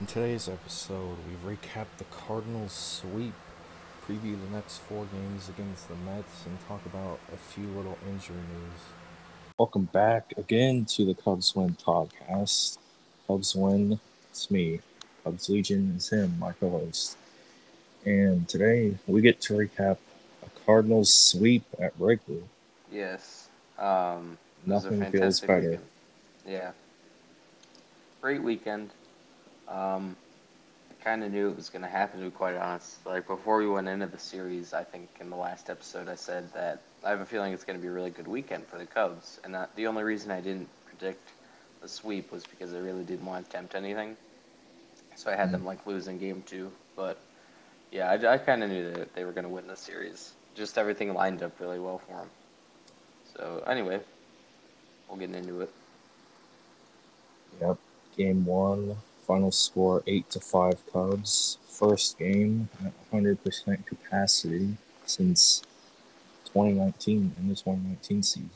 In today's episode, we recap the Cardinals sweep, preview the next four games against the Mets, and talk about a few little injury news. Welcome back again to the Cubs Win podcast. Cubs Win, it's me. Cubs Legion is him, my co host. And today we get to recap a Cardinals sweep at Wrigley. Yes. Um, it was a Nothing feels fantastic better. weekend. Yeah. Great weekend. Um, I kind of knew it was going to happen, to be quite honest. Like, before we went into the series, I think in the last episode, I said that I have a feeling it's going to be a really good weekend for the Cubs. And that, the only reason I didn't predict the sweep was because I really didn't want to tempt anything. So I had them, like, losing game two. But, yeah, I, I kind of knew that they were going to win the series. Just everything lined up really well for them. So, anyway, we'll get into it. Yep. Game one, final score eight to five Cubs. First game at 100% capacity since 2019 in the 2019 season.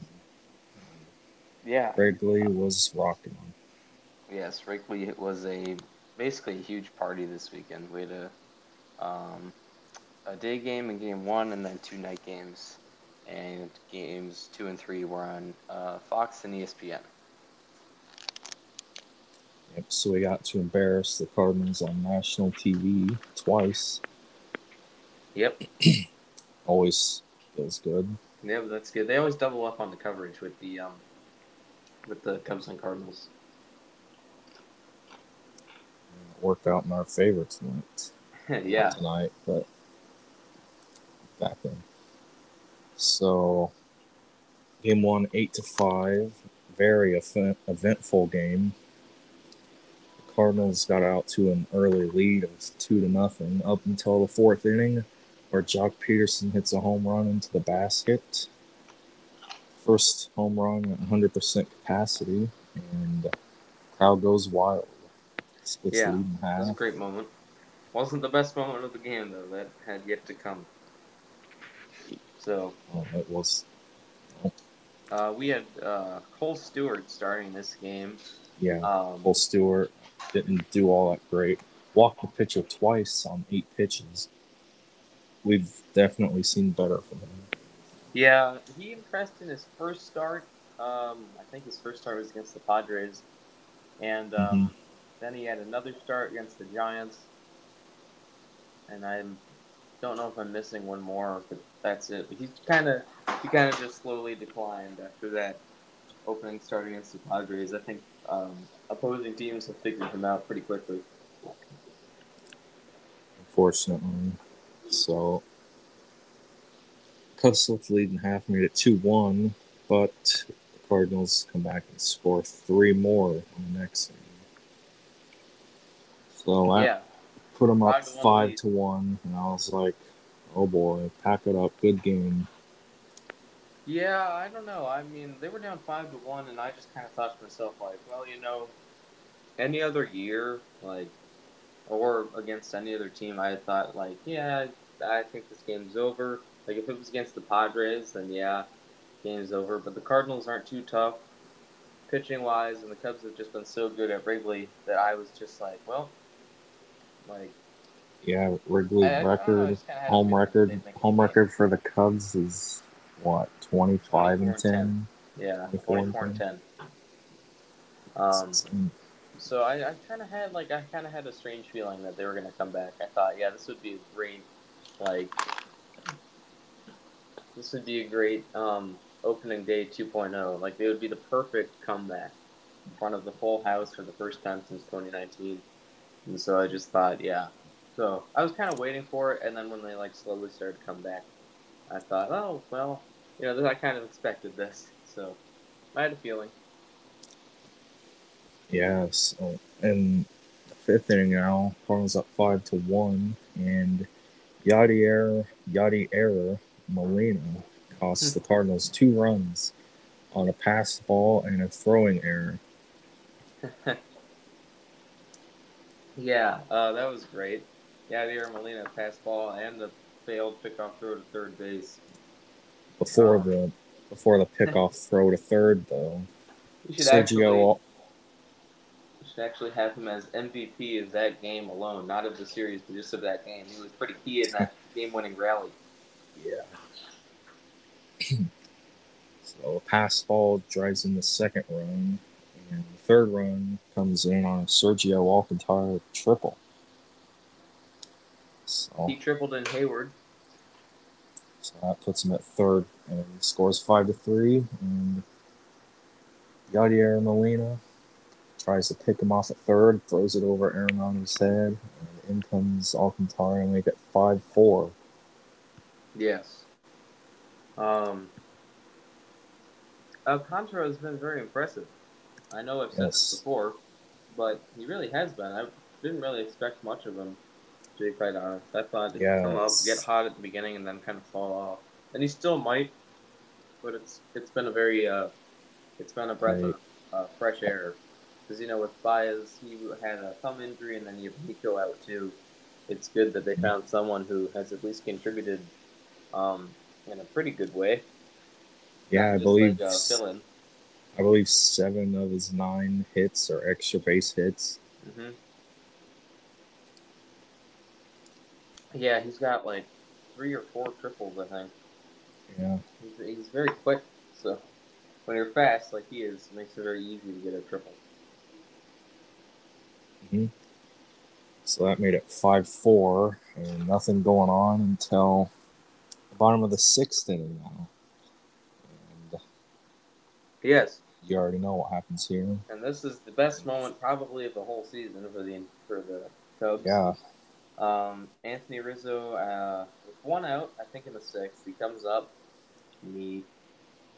Yeah. Wrigley was rocking. Yes, Wrigley was a basically a huge party this weekend. We had a um, a day game in game one, and then two night games, and games two and three were on uh, Fox and ESPN. So we got to embarrass the Cardinals on national TV twice. Yep. Always feels good. Yeah, but that's good. They always double up on the coverage with the um, with the Cubs and Cardinals. It worked out in our favor tonight. yeah. tonight, but back then. So, game one, eight to five, very event, eventful game. Cardinals got out to an early lead of two to nothing up until the fourth inning, where Joc Pederson hits a home run into the basket. First home run at 100% capacity, and crowd goes wild. Splits Yeah, lead in It was a great moment. Wasn't the best moment of the game though. That had yet to come. So Oh, it was uh, we had uh, Cole Stewart starting this game. yeah. Um, Cole Stewart didn't do all that great. Walked the pitcher twice on eight pitches. We've definitely seen better from him. Yeah, he impressed in his first start. Um, I think his first start was against the Padres, and um, Mhm. then he had another start against the Giants. And I don't know if I'm missing one more, but that's it. He kind of he kind of just slowly declined after that opening start against the Padres. I think um, opposing teams have figured him out pretty quickly. Unfortunately, so Cubs the lead in half, made it two one, but the Cardinals come back and score three more in the next inning. So I Yeah, put them up Five to one five to one, and I was like, "Oh boy, pack it up, good game." Yeah, I don't know. I mean, they were down five to one, and I just kind of thought to myself, like, well, you know, any other year, like, or against any other team, I thought, like, yeah, I think this game's over. Like, if it was against the Padres, then yeah, game's over. But the Cardinals aren't too tough, pitching wise, and the Cubs have just been so good at Wrigley that I was just like, well, like, Yeah, Wrigley I- I know, record, just kinda had a home record, they'd make a home record for the Cubs is what twenty five and 24 and ten. yeah, 24 and 24 and 10. 10. Um, So I, I kind of had like I kind of had a strange feeling that they were gonna come back. I thought, yeah, this would be a great, like, this would be a great um, opening day 2.0. Like, it would be the perfect comeback in front of the full house for the first time since 2019. And so I just thought, yeah. So I was kind of waiting for it, and then when they like slowly started to come back, I thought, oh well, you know, I kind of expected this. So I had a feeling. yeah, so in the fifth inning now, Cardinals up five to one, and Yadier Yadier Molina costs the Cardinals two runs on a pass ball and a throwing error. Yeah, uh, that was great. The Molina pass ball and the failed pickoff throw to third base. Before Oh. the before the pickoff throw to third, though, Sergio actually, Al- you should should actually have him as MVP of that game alone, not of the series, but just of that game. He was pretty key in that game-winning rally. Yeah. so a pass ball drives in the second run, and the third run comes in on a Sergio Alcantara triple. So, He tripled in Heyward. so that puts him at third, and he scores five to three. And Yadier Molina tries to pick him off at third, throws it over Arenado's head, and in comes Alcantara and make it five four. Yes. Um, Alcantara has been very impressive. I know I've said this before, but he really has been. I didn't really expect much of him, to be quite honest. I thought he'd Yeah, come up, get hot at the beginning, and then kind of fall off. And he still might, but it's it's been a very uh, it's been a breath of uh, fresh air. Because you know, with Baez, he had a thumb injury, and then you have Nico out too. It's good that they found someone who has at least contributed um, in a pretty good way. Yeah, I believe like, uh. I believe seven of his nine hits are extra base hits. hmm Yeah, he's got like three or four triples, I think. Yeah, He's, he's very quick, so when you're fast like he is, it makes it very easy to get a triple. hmm so that made it five four, and nothing going on until the bottom of the sixth inning now. And Yes, you already know what happens here. and this is the best moment probably of the whole season for the for the Cubs. Yeah, Um, Anthony Rizzo, uh, with one out, I think in the sixth, he comes up, and he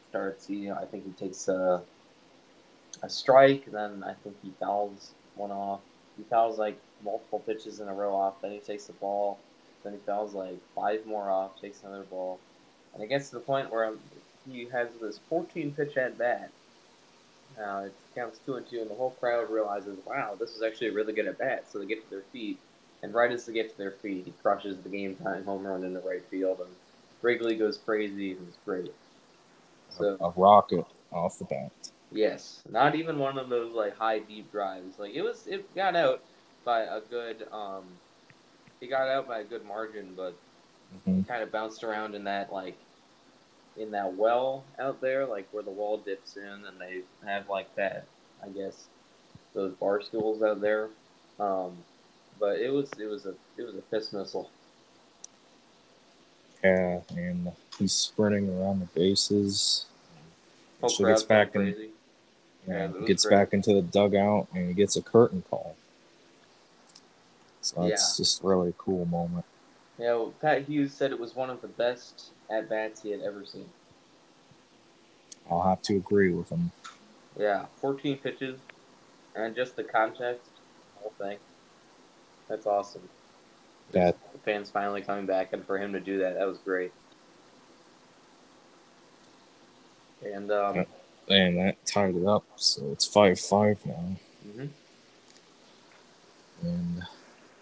starts. He, I think he takes a, a strike, then I think he fouls one off. He fouls like multiple pitches in a row off. Then he takes the ball. Then he fouls like five more off, takes another ball, and it gets to the point where he has this 14 pitch at bat. Now it counts two and two, and the whole crowd realizes, wow, this is actually a really good at bat. So they get to their feet, and right as they get to their feet, he crushes the game time home run into right field, and Wrigley goes crazy, and it's great. So a, a rocket off the bat. yes, not even one of those like high deep drives. Like it was, it got out by a good, um, he got out by a good margin, but hmm kind of bounced around in that like in that well out there, like where the wall dips in, and they have like that, I guess, those bar stools out there. Um, but it was it was a it was a piss missile. Yeah, and he's sprinting around the bases. So gets back in- crazy. Yeah, Yeah, he gets great. back into the dugout and he gets a curtain call. So it's just really a cool moment. Yeah, well, Pat Hughes said it was one of the best at bats he had ever seen. I'll have to agree with him. Yeah, 14 pitches, and just the context, whole thing. That's awesome. That The fans finally coming back, and for him to do that, that was great. And um, and that tied it up, so it's five five now. mhm. And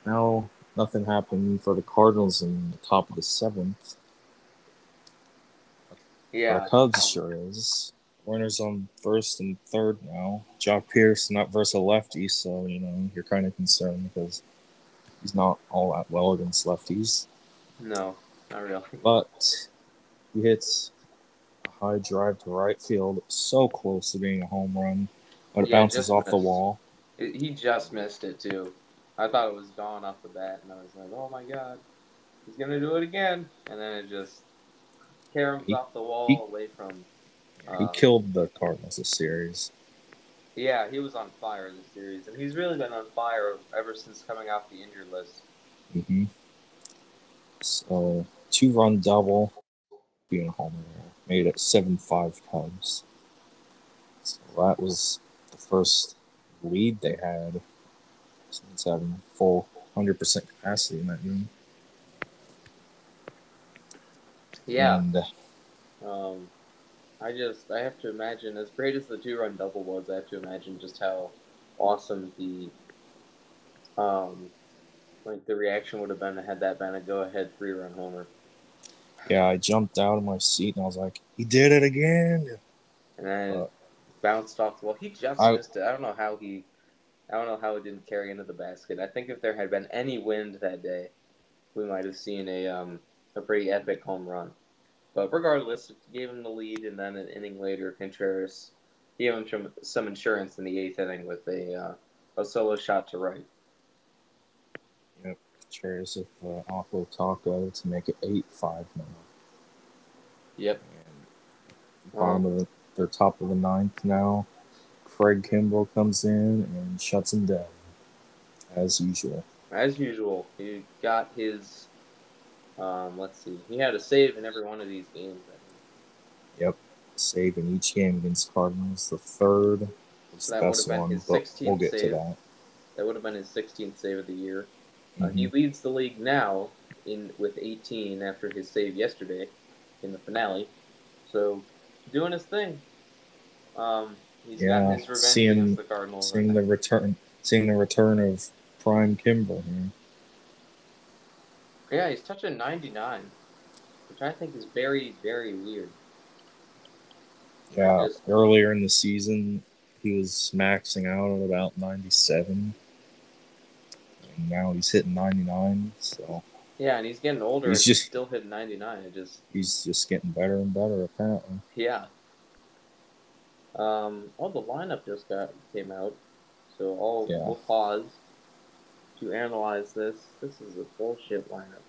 now nothing happened for the Cardinals in the top of the seventh. yeah, The Cubs sure is. Runners on first and third now. Joc Pierce not versus a lefty, so you know you're kind of concerned because he's not all that well against lefties. no, not really. But he hits a high drive to right field, so close to being a home run, but it Yeah, bounces off the wall. It, he just missed it too. I thought it was gone off the bat, and I was like, "Oh my god, he's gonna do it again!" And then it just caroms He- off the wall he- away from. He um, killed the Cardinals this series. Yeah, he was on fire in the series, and he's really been on fire ever since coming off the injured list. hmm So two run double, being a homer made it seven five Cubs. So that was the first lead they had since having full hundred percent capacity in that game. Yeah, And uh, Um, I just I have to imagine as great as the two run double was, I have to imagine just how awesome the um like the reaction would have been had that been a go ahead three run homer. yeah, I jumped out of my seat and I was like, "He did it again!" And then Uh, bounced off the wall. He just I- missed it. I don't know how he I don't know how it didn't carry into the basket. I think if there had been any wind that day, we might have seen a um, a pretty epic home run. But regardless, gave him the lead, and then an inning later, Contreras gave him some, some insurance in the eighth inning with a uh, a solo shot to right. Yep, Contreras with uh, Aqua Taco to make it eight five now. Yep. And bottom of the, they're top of the ninth now. Craig Kimbrel comes in and shuts him down, as usual. As usual, he got his. Um, let's see, he had a save in every one of these games. Yep, save in each game against Cardinals. The third was So the that would best have been one, his but 16th we'll get to save. that. That would have been his 16th save of the year. Uh, he Mhm. leads the league now in with 18 after his save yesterday in the finale. So doing his thing. Um, he's Yeah, got his revenge seeing- against the Cardinals. Seeing right the now. return, seeing the return of Prime Kimbrel here. Yeah, he's touching 99, which I think is very, very weird. Yeah, Just- earlier in the season, he was maxing out at about 97. And now he's hitting 99, so Yeah, and he's getting older. He's and just- still hitting 99. It just he's just getting better and better, apparently. yeah. Um, oh, the lineup just got came out, so I'll Yeah. we'll pause to analyze this. This is a bullshit lineup.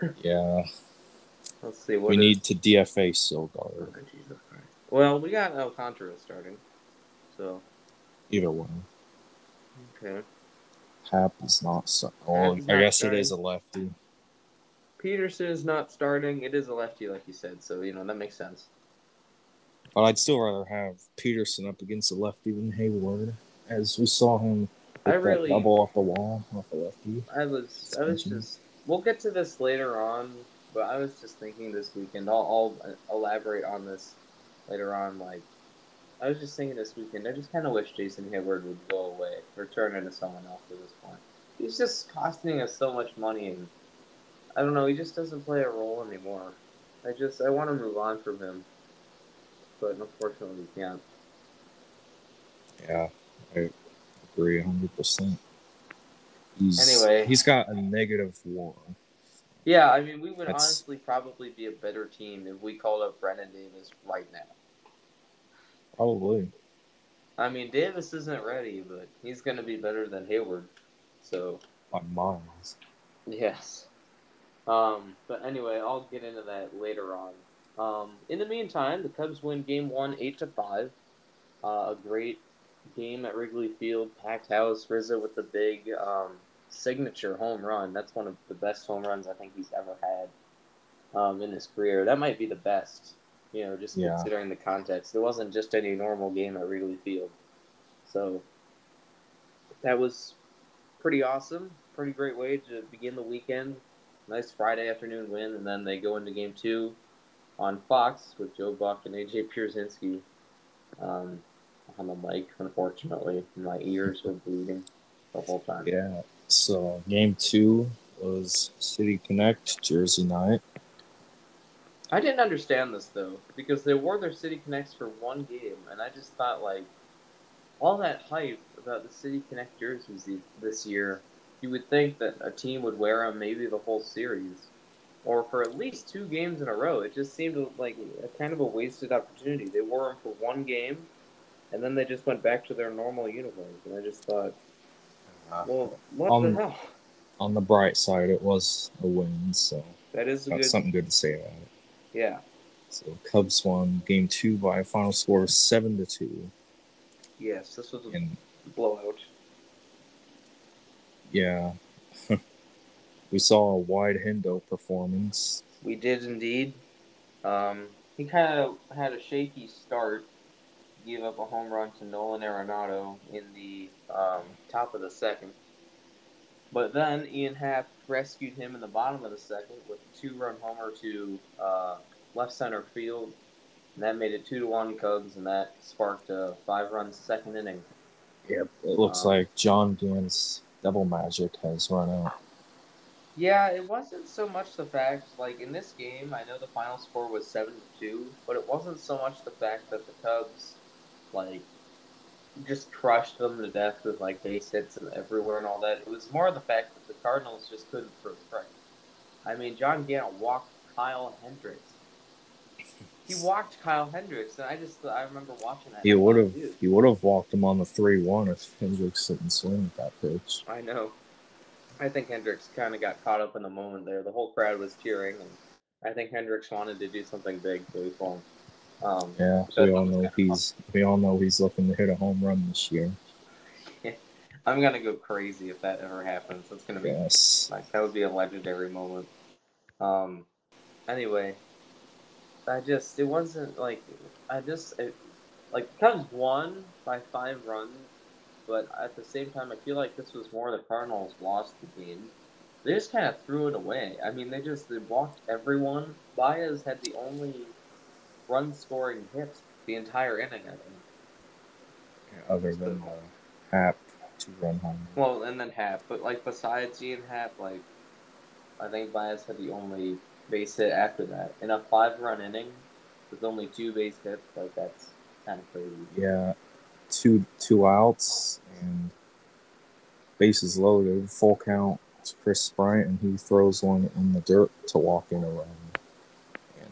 Yeah, Let's see what we is- need to DFA Sogard. Oh, Jesus Christ. Well, we got Alcantara starting, so Either one. okay. Hap is not. So- Hap is I guess starting. it is a lefty. Pederson is not starting. It is a lefty, like you said, so you know that makes sense. But I'd still rather have Pederson up against a lefty than Heyward, as we saw him I really- double off the wall off the lefty. I was, I was just. We'll get to this later on, but I was just thinking this weekend. I'll, I'll elaborate on this later on. Like, I was just thinking this weekend. I just kind of wish Jason Heyward would go away or turn into someone else at this point. He's just costing us so much money, and I don't know. He just doesn't play a role anymore. I just, I want to move on from him, but unfortunately, we can't. Yeah, I agree 100%. He's, Anyway. he's got a negative war. Yeah, I mean, we would That's- honestly probably be a better team if we called up Brennen Davis right now. Probably. I mean, Davis isn't ready, but he's going to be better than Heyward. So, By miles. yes. Um, but anyway, I'll get into that later on. Um, in the meantime, the Cubs win Game One, eight to five. Uh, a great game at Wrigley Field, packed house. Rizzo with the big um, signature home run. That's one of the best home runs I think he's ever had um, in his career. That might be the best. You know, just Yeah. considering the context. It wasn't just any normal game at Wrigley Field. So that was pretty awesome. Pretty great way to begin the weekend. Nice Friday afternoon win, and then they go into game two on Fox with Joe Buck and AJ Pierzynski um, on the mic. Unfortunately, my ears were bleeding the whole time. Yeah. So game two was City Connect Jersey night. I didn't understand this though because they wore their City Connects for one game, and I just thought like all that hype about the City Connect jerseys this year, you would think that a team would wear them maybe the whole series, or for at least two games in a row. It just seemed like a kind of a wasted opportunity. They wore them for one game, and then they just went back to their normal uniforms, and I just thought, well, what Um, the hell? On the bright side, it was a win, so That is a good, something good to say about it. yeah, So Cubs won game two by a final score of seven to two. yes. This was a And blowout. yeah. we saw a wide Hendo performance. We did indeed. Um, he kind of had a shaky start. Gave up a home run to Nolan Arenado in the um, top of the second. But then Ian Happ rescued him in the bottom of the second with a two-run homer to uh, left center field. And that made it two to one Cubs, and that sparked a five-run second inning. Yep. It looks Um, like John Gant's double magic has run out. Yeah, it wasn't so much the fact like in this game. I know the final score was seven to two, but it wasn't so much the fact that the Cubs like just crushed them to death with like base hits and everywhere and all that. It was more the fact that the Cardinals just couldn't throw strikes. I mean, John Gant walked Kyle Hendricks. He walked Kyle Hendricks, and I just I remember watching that. He would have he would have walked him on the three one if Hendricks didn't swing at that pitch. I know. I think Hendricks kind of got caught up in the moment there. The whole crowd was cheering, and I think Hendricks wanted to do something big, so he swung. Um, yeah, we all know he's fun. we all know he's looking to hit a home run this year. I'm gonna go crazy if that ever happens. That's gonna be yes. like that would be a legendary moment. Um. Anyway, I just it wasn't like I just it, like Cubs won by five runs, but at the same time I feel like this was more the Cardinals lost the game. They just kind of threw it away. I mean, they just they walked everyone. Baez had the only run scoring hits the entire inning. I think. Yeah, other than uh, Happ two run home. Well, and then Happ, but like besides Ian Happ, like I think Baez had the only base hit after that in a five run inning with only two base hits. Like that's kind of crazy. Yeah, two two outs and bases loaded, full count. It's Kris Bryant, and he throws one in the dirt to walk in a run.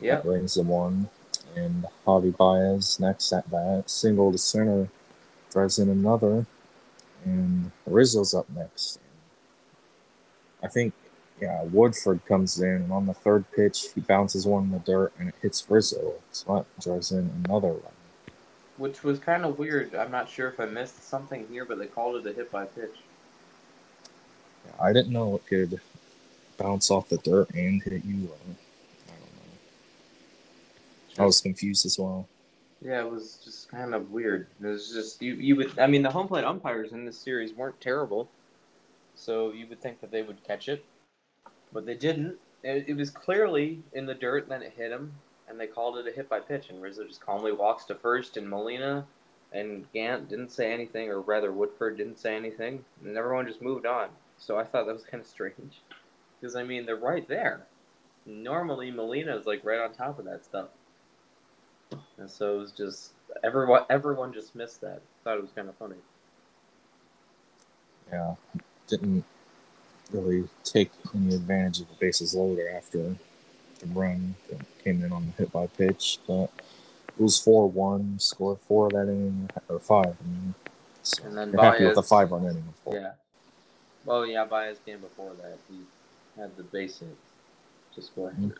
Yeah, brings him one and Javi Baez next at bat, single to center, drives in another, and Rizzo's up next. I think, yeah, Woodford comes in, and on the third pitch, he bounces one in the dirt, and it hits Rizzo, so that drives in another run. Which was kind of weird. I'm not sure if I missed something here, but they called it a hit by pitch. Yeah, I didn't know it could bounce off the dirt and hit you. I was confused as well. Yeah, it was just kind of weird. It was just you. You would. I mean, the home plate umpires in this series weren't terrible, so you would think that they would catch it, but they didn't. It, it was clearly in the dirt, and then it hit him, and they called it a hit by pitch. And Rizzo just calmly walks to first, and Molina and Gant didn't say anything, or rather Woodford didn't say anything, and everyone just moved on. So I thought that was kind of strange, because I mean they're right there. Normally Molina is like right on top of that stuff. And so it was just everyone everyone just missed that. Thought it was kind of funny. Yeah, didn't really take any advantage of the bases loaded after the run that came in on the hit by pitch, but it was four one. Scored four of that inning or five. I mean, so and then Baez, happy with the five run inning. Yeah. Well, yeah, Baez came before that. He had the base hit to score. Mm-hmm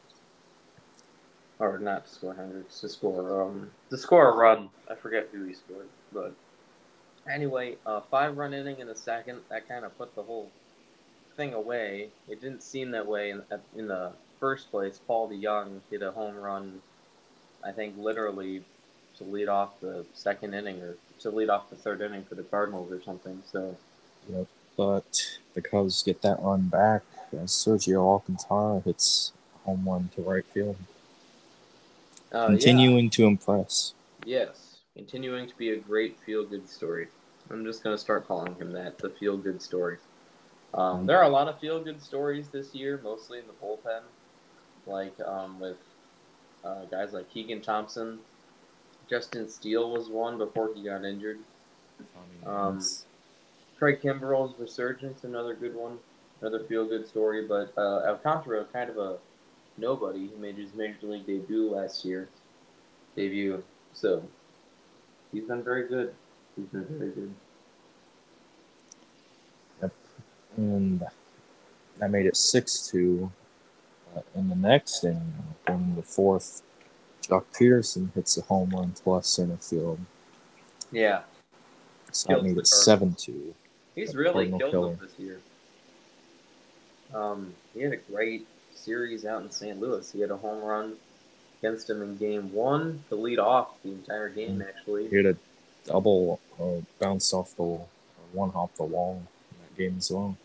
or not to score Hendricks, to score um to score a run. I forget who he scored, but anyway, uh, five run inning in the second. That kind of put the whole thing away. It didn't seem that way in in the first place. Paul DeJong hit a home run. I think literally to lead off the second inning or to lead off the third inning for the Cardinals or something. So. Yep. But the Cubs get that run back as Sergio Alcantara hits home run to right field. Uh, continuing yeah. to impress. Yes, continuing to be a great feel good story. I'm just gonna start calling him that, the feel good story. Um, mm-hmm. there are a lot of feel good stories this year, mostly in the bullpen, like um, with uh, guys like Keegan Thompson. Justin Steele was one before he got injured. Um, Craig Kimbrel's resurgence, another good one, another feel good story. But uh, Alcantara, kind of a nobody. He made his major league debut last year. Debut. So he's been very good. He's been very good. Yep. And I made it six two. Uh, in the next inning, going in the fourth, Joc Pederson hits a home run plus center field. Yeah. So I made it seven two. He's really killed them this year. Um, he had a great series out in St. Louis. He had a home run against him in game one to lead off the entire game, actually. He had a double uh, bounce off the wall, one off the wall in that game as well.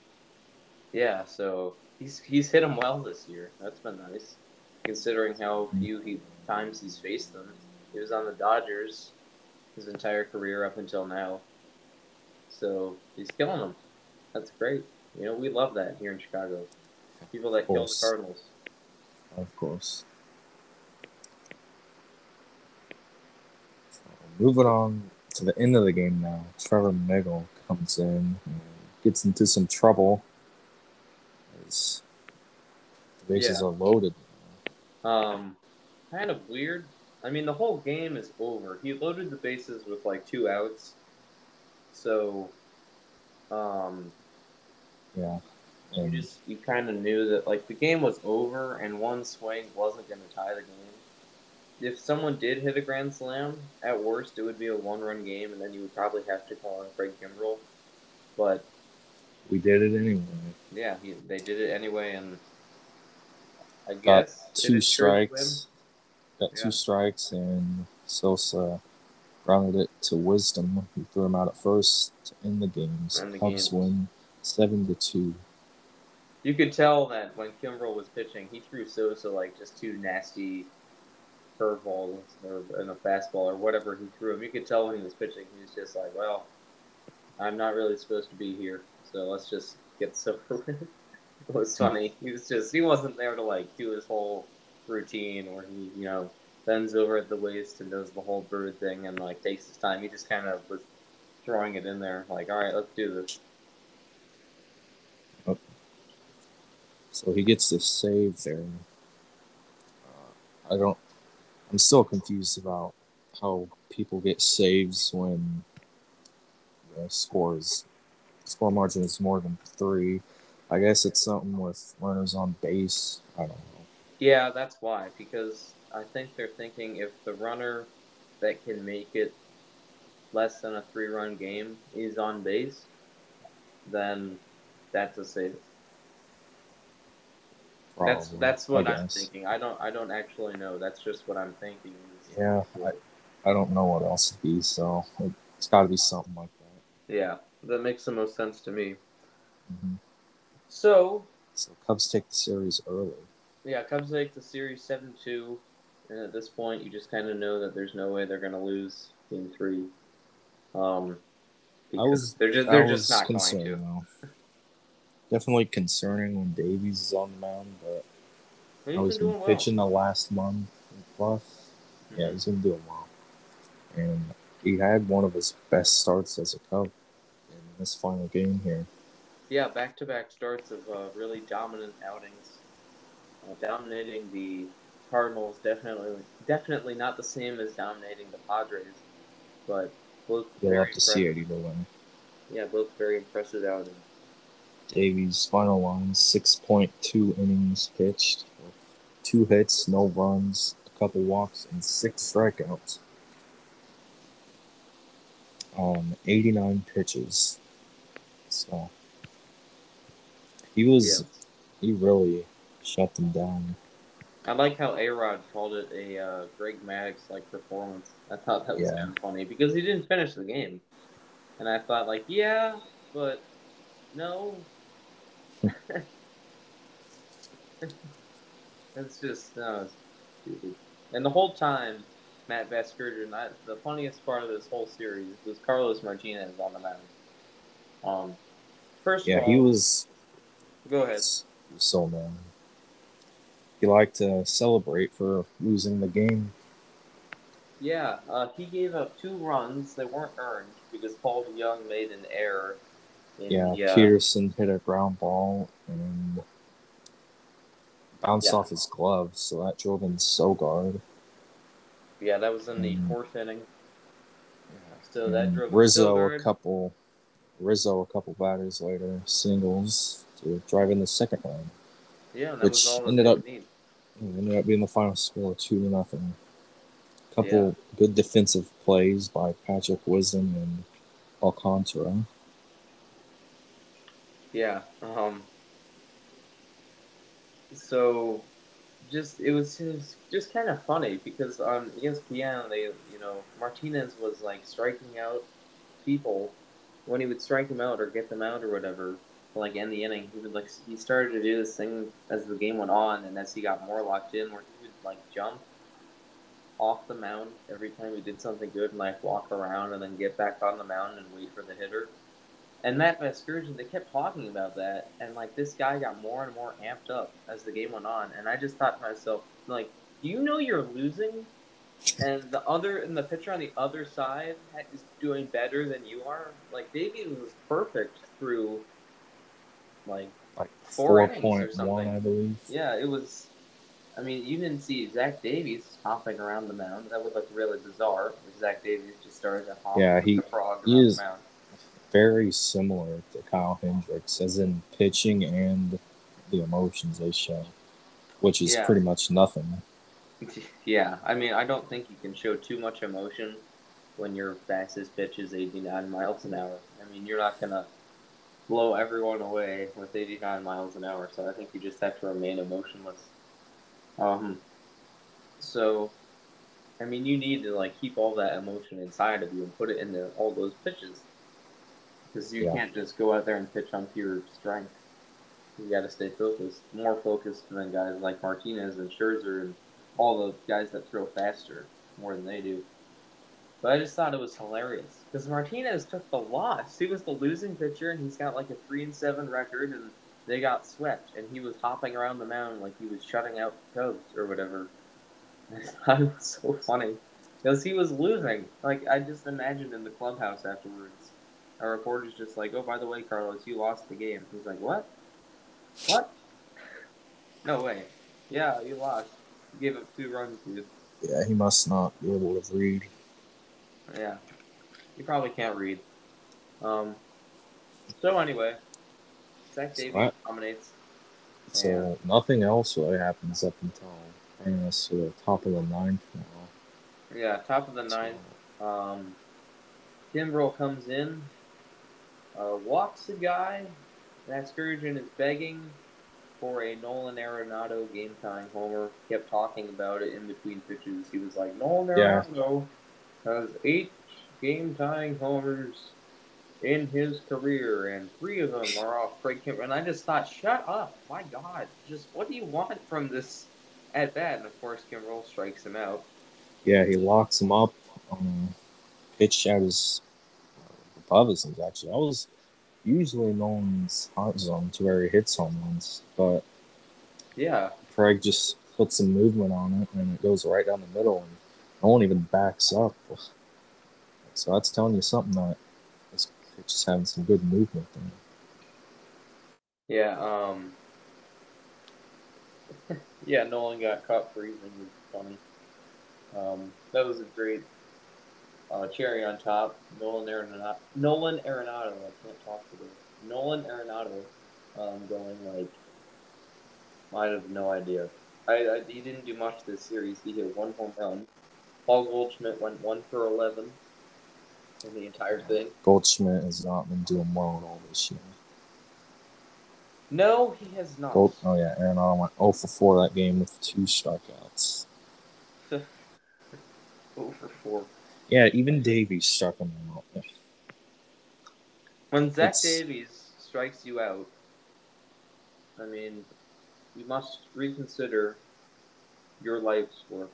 Yeah, so he's he's hit him well this year. That's been nice, considering how few he, times he's faced them. He was on the Dodgers his entire career up until now. So he's killing them. That's great. You know, we love that here in Chicago. People that kill the Cardinals. Of course. So, moving on to the end of the game now. Trevor Megill comes in and gets into some trouble. As the bases Yeah. are loaded. Um, kind of weird. I mean, the whole game is over. He loaded the bases with like two outs, so um, Yeah. You just you kind of knew that like the game was over and one swing wasn't going to tie the game. If someone did hit a grand slam, at worst it would be a one-run game, and then you would probably have to call on Craig Kimbrel. But we did it anyway. yeah, he, they did it anyway, and I Got guess two is true to him. strikes. Got Yeah. two strikes, and Sosa grounded it to Wisdom, who threw him out at first to end the game. End the Cubs game. win seven to two. You could tell that when Kimbrel was pitching, he threw Sosa like just two nasty curveballs or in a fastball or whatever he threw him. You could tell when he was pitching, he was just like, "Well, I'm not really supposed to be here, so let's just get with." It was hmm. funny. He was just he wasn't there to like do his whole routine where he you know bends over at the waist and does the whole bird thing and like takes his time. He just kind of was throwing it in there like, "All right, let's do this." So he gets the save there. Uh, I don't. I'm still confused about how people get saves when the scores score margin is more than three. I guess it's something with runners on base. I don't know. Yeah, that's why. Because I think they're thinking if the runner that can make it less than a three run game is on base, then that's a save. That's Probably, that's what I I'm thinking. I don't I don't actually know. That's just what I'm thinking. Yeah, I don't know what else to be, so it's got to be something like that. yeah, that makes the most sense to me. hmm So So Cubs take the series early. yeah, Cubs take the series seven two, and at this point, you just kind of know that there's no way they're gonna lose game three. Um, because was- they're just they're just not going to. Definitely concerning when Davies is on the mound, but He's been been doing well. pitching the last month plus. Yeah, Mhm. he's been doing well. And he had one of his best starts as a Cub in this final game here. Yeah, back to back starts of uh, really dominant outings. Uh, dominating the Cardinals definitely definitely not the same as dominating the Padres, but both You'll very have to see impressive- it either way. Yeah, both very impressive outings. Davies' final line 6.2 innings pitched, with two hits, no runs, a couple walks, and six strikeouts. On 89 pitches. So he was, he really shut them down. I like how A Rod called it a uh, Greg Maddux like performance. I thought that was Yeah. kind of funny because he didn't finish the game, and I thought like, yeah, but no. it's just no, it's stupid. And the whole time, Matt Vasgersian, and I, the funniest part of this whole series was Carlos Martinez on the mound. Um, first Yeah, of all, he was, Go ahead. he was so mad. He liked to celebrate for losing the game. Yeah, uh, he gave up two runs that weren't earned because Paul DeJong made an error. Yeah, the, uh, Pederson hit a ground ball and bounced Yeah. off his glove, so that drove in so Sogard. yeah, that was in the Mm. fourth inning. So that drove Rizzo Sogard. a couple Rizzo a couple batters later singles to drive in the second one. Yeah, which was all ended up- need. Ended up being the final score two to nothing. Couple good defensive plays by Patrick Wisdom and Alcantara. Yeah. Um. So, just it was, just kind of funny because on ESPN they you know Martinez was like striking out people when he would strike them out or get them out or whatever. Like end the inning, he would like he started to do this thing as the game went on and as he got more locked in, where he would like jump off the mound every time he did something good and like walk around and then get back on the mound and wait for the hitter. And Matt Vasgersian, they kept talking about that, and like this guy got more and more amped up as the game went on. And I just thought to myself, like, do you know you're losing and the other and the pitcher on the other side is doing better than you are. Like Davies was perfect through like Like Four four innings or point something. I believe. yeah, it was. I mean, you didn't see Zach Davies hopping around the mound. That would look really bizarre if Zach Davies just started to hop Yeah, he- a frog he around is- the mound. Very similar to Kyle Hendricks, as in pitching and the emotions they show, which is Yeah. pretty much nothing. Yeah, I mean, I don't think you can show too much emotion when your fastest pitch is 89 miles an hour. I mean, you're not gonna blow everyone away with 89 miles an hour, so I think you just have to remain emotionless. Um, so, I mean, you need to like keep all that emotion inside of you and put it into all those pitches, because you Yeah. can't just go out there and pitch on pure strength. You got to stay focused, more focused than guys like Martinez and Scherzer and all the guys that throw faster more than they do. But I just thought it was hilarious because Martinez took the loss. He was the losing pitcher, and he's got like a three and seven record, and they got swept, and he was hopping around the mound like he was shutting out the Cubs or whatever. I thought it was so funny because he was losing. Like I just imagined in the clubhouse afterwards, a reporter's just like, "Oh, by the way, Carlos, you lost the game." He's like, "What? What? No way. Yeah, you lost. You gave up two runs, dude. Yeah, he must not be able to read. Yeah. You probably can't read. Um. So anyway, Zach Davies dominates. So nothing else really happens up until bringing us to the top of the ninth now. Yeah, top of the ninth. Um, Kimbrel comes in, uh, walks a guy. Matt Sturgeon is begging for a Nolan Arenado game tying homer. Kept talking about it in between pitches. He was like, Nolan Yeah. Arenado has eight game tying homers in his career, and three of them are off Craig Kimbrel. And I just thought, shut up. My God. Just what do you want from this at bat? And of course, Kimbrel strikes him out. Yeah, he locks him up on a pitch at his his. Actually, I was usually Nolan's hot zone to where he hits home runs, but Yeah. Craig just puts some movement on it, and it goes right down the middle, and no one even backs up. So that's telling you something that pitch is having some good movement there. Yeah, um Yeah, Nolan got caught freezing was funny. Um that was a great uh, cherry on top. Nolan Arenado Nolan Arenado, I can't talk to today. Nolan Arenado um going like I have no idea. I, I he didn't do much this series. He hit one home run. Paul Goldschmidt went one for eleven in the entire thing. Goldschmidt has not been doing well at all this year. No, he has not. Gold, oh yeah, Arenado went 0 for 4 that game with two strikeouts. Over four. Yeah, even Davies struck him out. When Zach It's- Davies strikes you out, I mean, you must reconsider your life's work.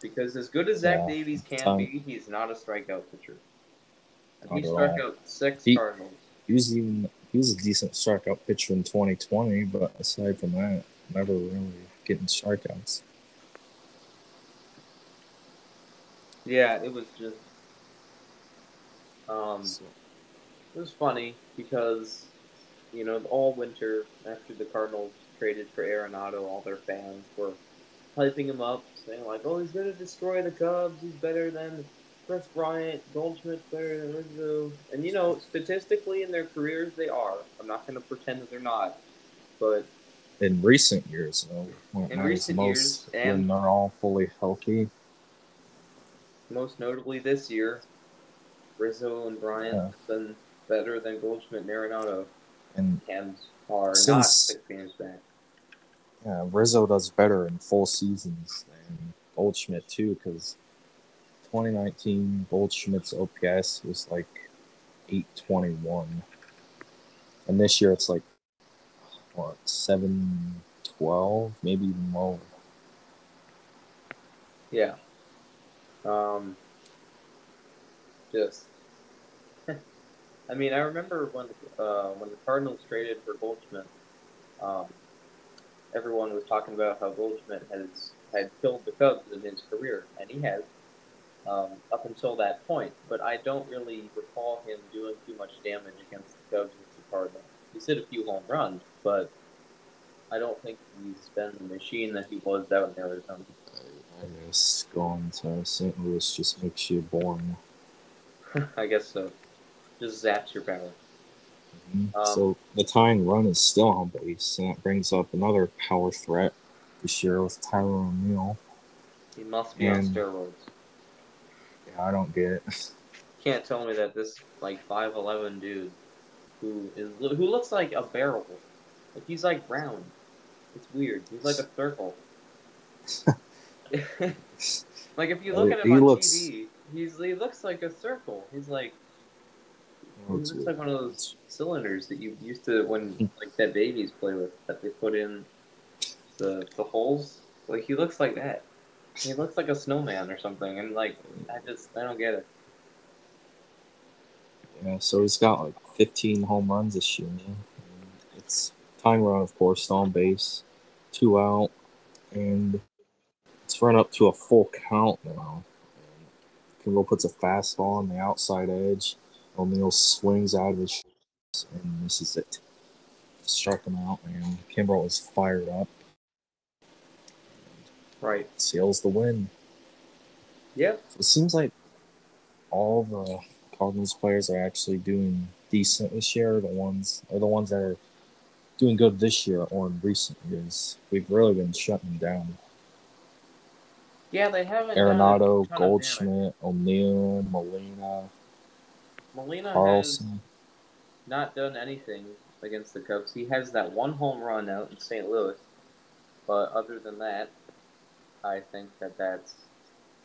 Because as good as Zach Yeah, Davies can time. be, he's not a strikeout pitcher. And he struck out six He- Cardinals. He was even he was a decent strikeout pitcher in 2020, but aside from that, never really getting strikeouts. Yeah, it was just. Um, So, It was funny because, you know, all winter after the Cardinals traded for Arenado, all their fans were hyping him up, saying like, "Oh, he's gonna destroy the Cubs. He's better than Kris Bryant. Goldschmidt's better than Rizzo." And you know, statistically in their careers, they are. I'm not gonna pretend that they're not, but in recent years, though, In recent most, years, and- when they're all fully healthy, most notably this year, Rizzo and Bryant Yeah. have been better than Goldschmidt and Arenado, and and are not Since- six games back. yeah, Rizzo does better in full seasons than Goldschmidt too, because 2019 Goldschmidt's OPS was like 821, and this year it's like what 712, maybe even lower. Yeah. Um. Just. I mean, I remember when uh, when the Cardinals traded for Goldschmidt. Um, everyone was talking about how Goldschmidt has had killed the Cubs in his career, and he has um, up until that point. But I don't really recall him doing too much damage against the Cubs and the Cardinals. He's hit a few home runs, but I don't think he's been the machine that he was out in Arizona. I guess going to St. Louis just makes you boring. I guess so. Just zaps your power. Mhm. Um, so the tying run is still on base, and that brings up another power threat this year with Tyler O'Neill. He must be on steroids. Yeah, I don't get it. Can't tell me that this like five eleven dude who is who looks like a barrel, like he's like round. It's weird. He's like a circle. like if you look at him He on looks- TV, he's he looks like a circle. He's like he looks like one of those cylinders that you used to when like that babies play with that they put in the the holes. Like he looks like that. He looks like a snowman or something, and like I just I don't get it. Yeah, so he's got like 15 home runs this year. Man. And It's tying run, of course, on base, two out, and it's run up to a full count now. Kimbrel puts a fastball on the outside edge. O'Neill swings out of his sh- and misses it. Struck him out, and Kimbrel is fired up. Right. Seals the win. Yep. So it seems like all the Cardinals players are actually doing decent this year. The ones are the ones that are doing good this year or in recent years. We've really been shutting down. Yeah, they haven't. a Arenado. Goldschmidt, O'Neill, Molina, Molina has not done anything against the Cubs. He has that one home run out in St. Louis, but other than that, I think that that's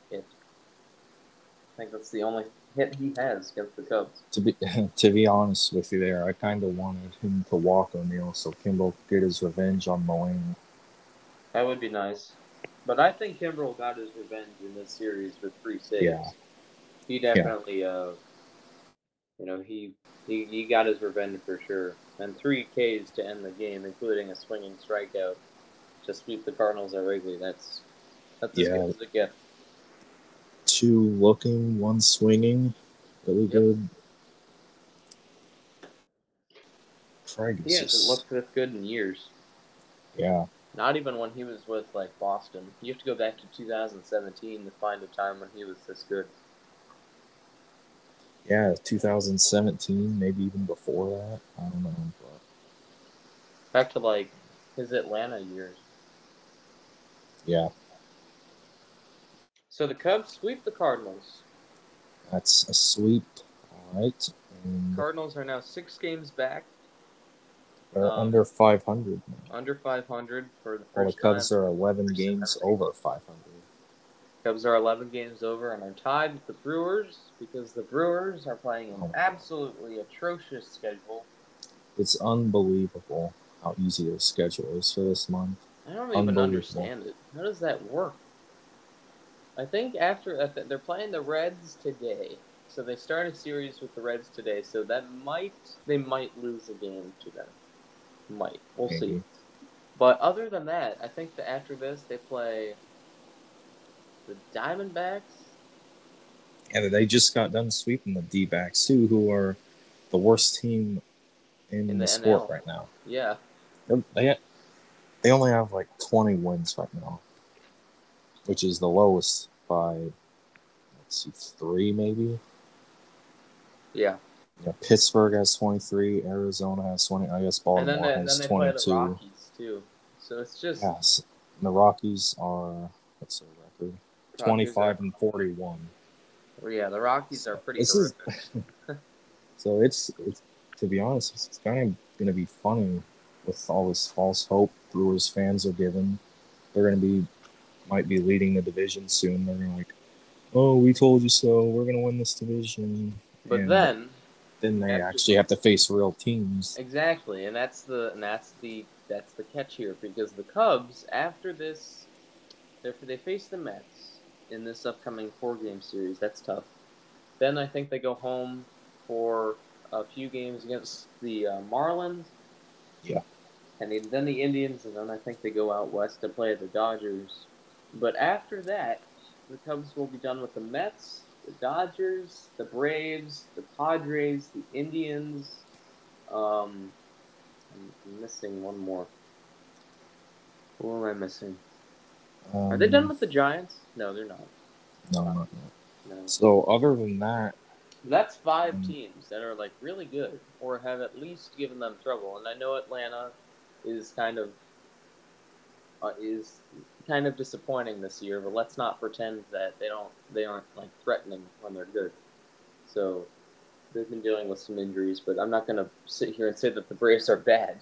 it. I think that's the only hit he has against the Cubs. To be to be honest with you, there, I kind of wanted him to walk O'Neill so Kimbrel could get his revenge on Molina. That would be nice. But I think Kimbrel got his revenge in this series with three saves. Yeah. He definitely, uh, you know, he, he he got his revenge for sure. And three Ks to end the game, including a swinging strikeout to sweep the Cardinals at Wrigley. That's that's as Yeah. good as it gets. Two looking, one swinging, really Yep. good. Is He hasn't just- looked this good in years. yeah. Not even when he was with like Boston. You have to go back to 2017 to find a time when he was this good. Yeah, 2017, maybe even before that. I don't know, but Back to like his Atlanta years. yeah, So the Cubs sweep the Cardinals. that's a sweep. All right, and Cardinals are now six games back, they're um, under 500 now. under 500 for the first Well, the Cubs time. are 11 First games time. over 500. Cubs are 11 games over and are tied with the Brewers because the Brewers are playing an Oh. absolutely atrocious schedule. It's unbelievable how easy their schedule is for this month. I don't even understand it. How does that work? I think after they're playing the Reds today, so they start a series with the Reds today. So that might they might lose a game to them. Might we'll see. Mm-hmm. But other than that, I think that after this they play the Diamondbacks. Yeah, they just got done sweeping the D backs, too, who are the worst team in, In the, the sport right now. Yeah, They, they only have like 20 wins right now, which is the lowest by, let's see, three maybe. yeah. Yeah, Pittsburgh has 23, Arizona has 20, I guess and Baltimore then they, then has they play the 22. Rockies too. So it's just Yes. And the Rockies are, what's their record? Rockies 25 and 41. Are, yeah, the Rockies are pretty This is- So it's, it's to be honest, it's kind of going to be funny with all this false hope Brewers fans are given. They're going to be, might be leading the division soon. They're going to like, oh, we told you so. We're going to win this division. But And then then they after- actually have to face real teams. exactly, and that's the and that's the that's the catch here because the Cubs after this, they they face the Mets in this upcoming four game series. That's tough. Then I think they go home for a few games against the uh, Marlins. Yeah. and then the Indians, and then I think they go out west to play the Dodgers. But after that, the Cubs will be done with the Mets, the Dodgers, the Braves, the Padres, the Indians. Um, I'm missing one more. Who am I missing? Um, Are they done with the Giants? No, they're not. No, not yet. No. So other than that, That's five Mm. teams that are like really good or have at least given them trouble. And I know Atlanta is kind of uh, is kind of disappointing this year, but let's not pretend that they don't they aren't like threatening when they're good. So they've been dealing with some injuries, but I'm not going to sit here and say that the Braves are bad.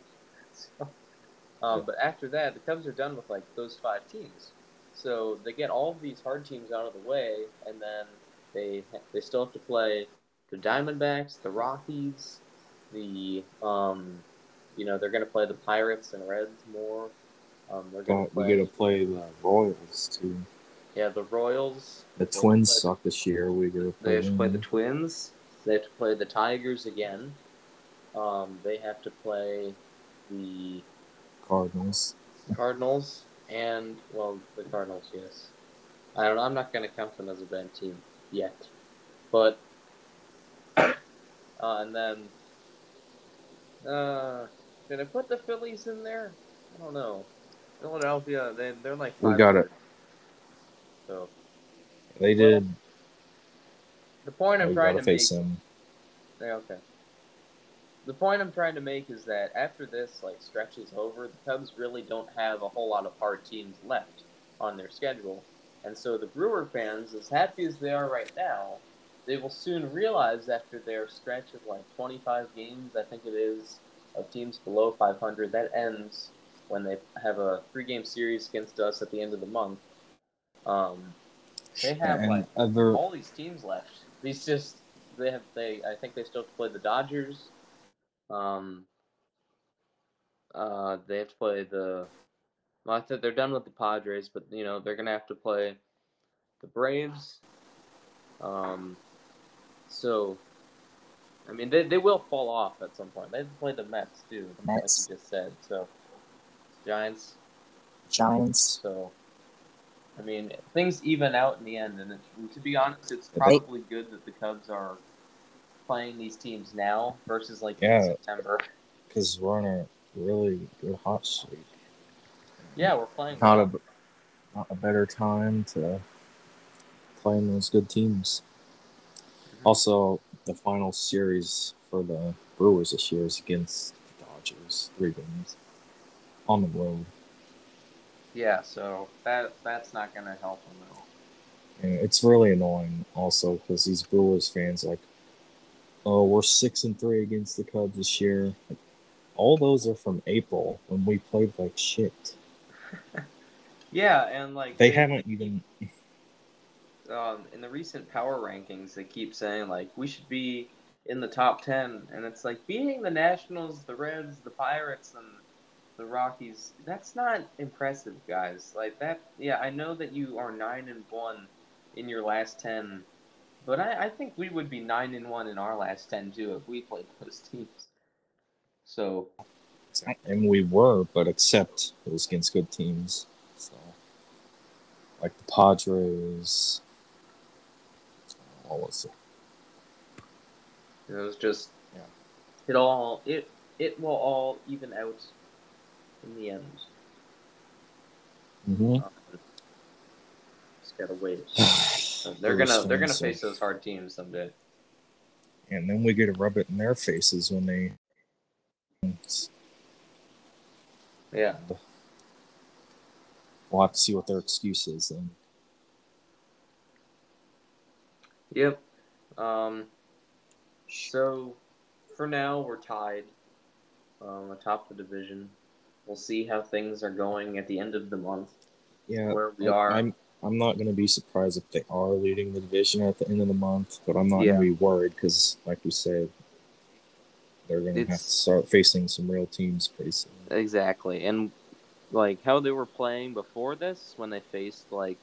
So, um, but after that, the Cubs are done with like those five teams. So they get all of these hard teams out of the way, and then they they still have to play the Diamondbacks, the Rockies, the um, you know they're going to play the Pirates and Reds more. Um, they're going got, to we play get to play the Royals too. yeah the Royals. The Twins play- suck this year. We get to play. They have to play the. Twins. They have to play the Tigers again. Um, they have to play the Cardinals. Cardinals and well the Cardinals yes. I don't know. I'm not going to count them as a bad team yet, but uh, and then uh, did I put the Phillies in there? I don't know. Philadelphia, they they're like We got it. So They did. the point I'm trying to make them. Yeah, okay. The point I'm trying to make is that after this like stretch is over, the Cubs really don't have a whole lot of hard teams left on their schedule. And so the Brewer fans, as happy as they are right now, they will soon realize after their stretch of like 25 games, I think it is, of teams below 500, that ends when they have a three-game series against us at the end of the month. Um, they have and like other all these teams left. These just they have they I think they still have to play the Dodgers. Um uh they have to play the well, I think they're done with the Padres, but you know, they're gonna have to play the Braves. Um so I mean they, they will fall off at some point. They have to play the Mets too, Mets. like you just said. So Giants. Giants. So, I mean, things even out in the end, and it, to be honest, it's probably good that the Cubs are playing these teams now versus like Yeah. in September. because we're on a really good hot streak. Yeah, we're playing. Not well. a not a better time to playing those good teams. Mm-hmm. Also, the final series for the Brewers this year is against the Dodgers. Three games on the road. Yeah, so that that's not gonna help them at all. And it's really annoying also because these Brewers fans like, oh, we're six and three against the Cubs this year. Like, all those are from April when we played like shit. Yeah, and like They haven't even. um, in the recent power rankings, they keep saying like we should be in the top ten, and it's like beating the Nationals, the Reds, the Pirates, and the Rockies. That's not impressive, guys. Like that. Yeah, I know that you are nine and one in your last ten, but I, I think we would be nine and one in our last ten too if we played those teams. So And we were, but except it was against good teams. So, like the Padres. What was it? it was just Yeah. it all it it will all even out in the end. Mm-hmm. Um, just gotta wait. They're gonna they're gonna face those hard teams someday. And then we get to rub it in their faces when they. Yeah. We'll have to see what their excuse is then. Yep. Um. So, for now we're tied. Um, atop the division. We'll see how things are going at the end of the month. Yeah, Where we are. I'm I'm not going to be surprised if they are leading the division at the end of the month, but I'm not Yeah. going to be worried because, like we said, they're going to have to start facing some real teams pretty soon. Exactly, and like how they were playing before this, when they faced like,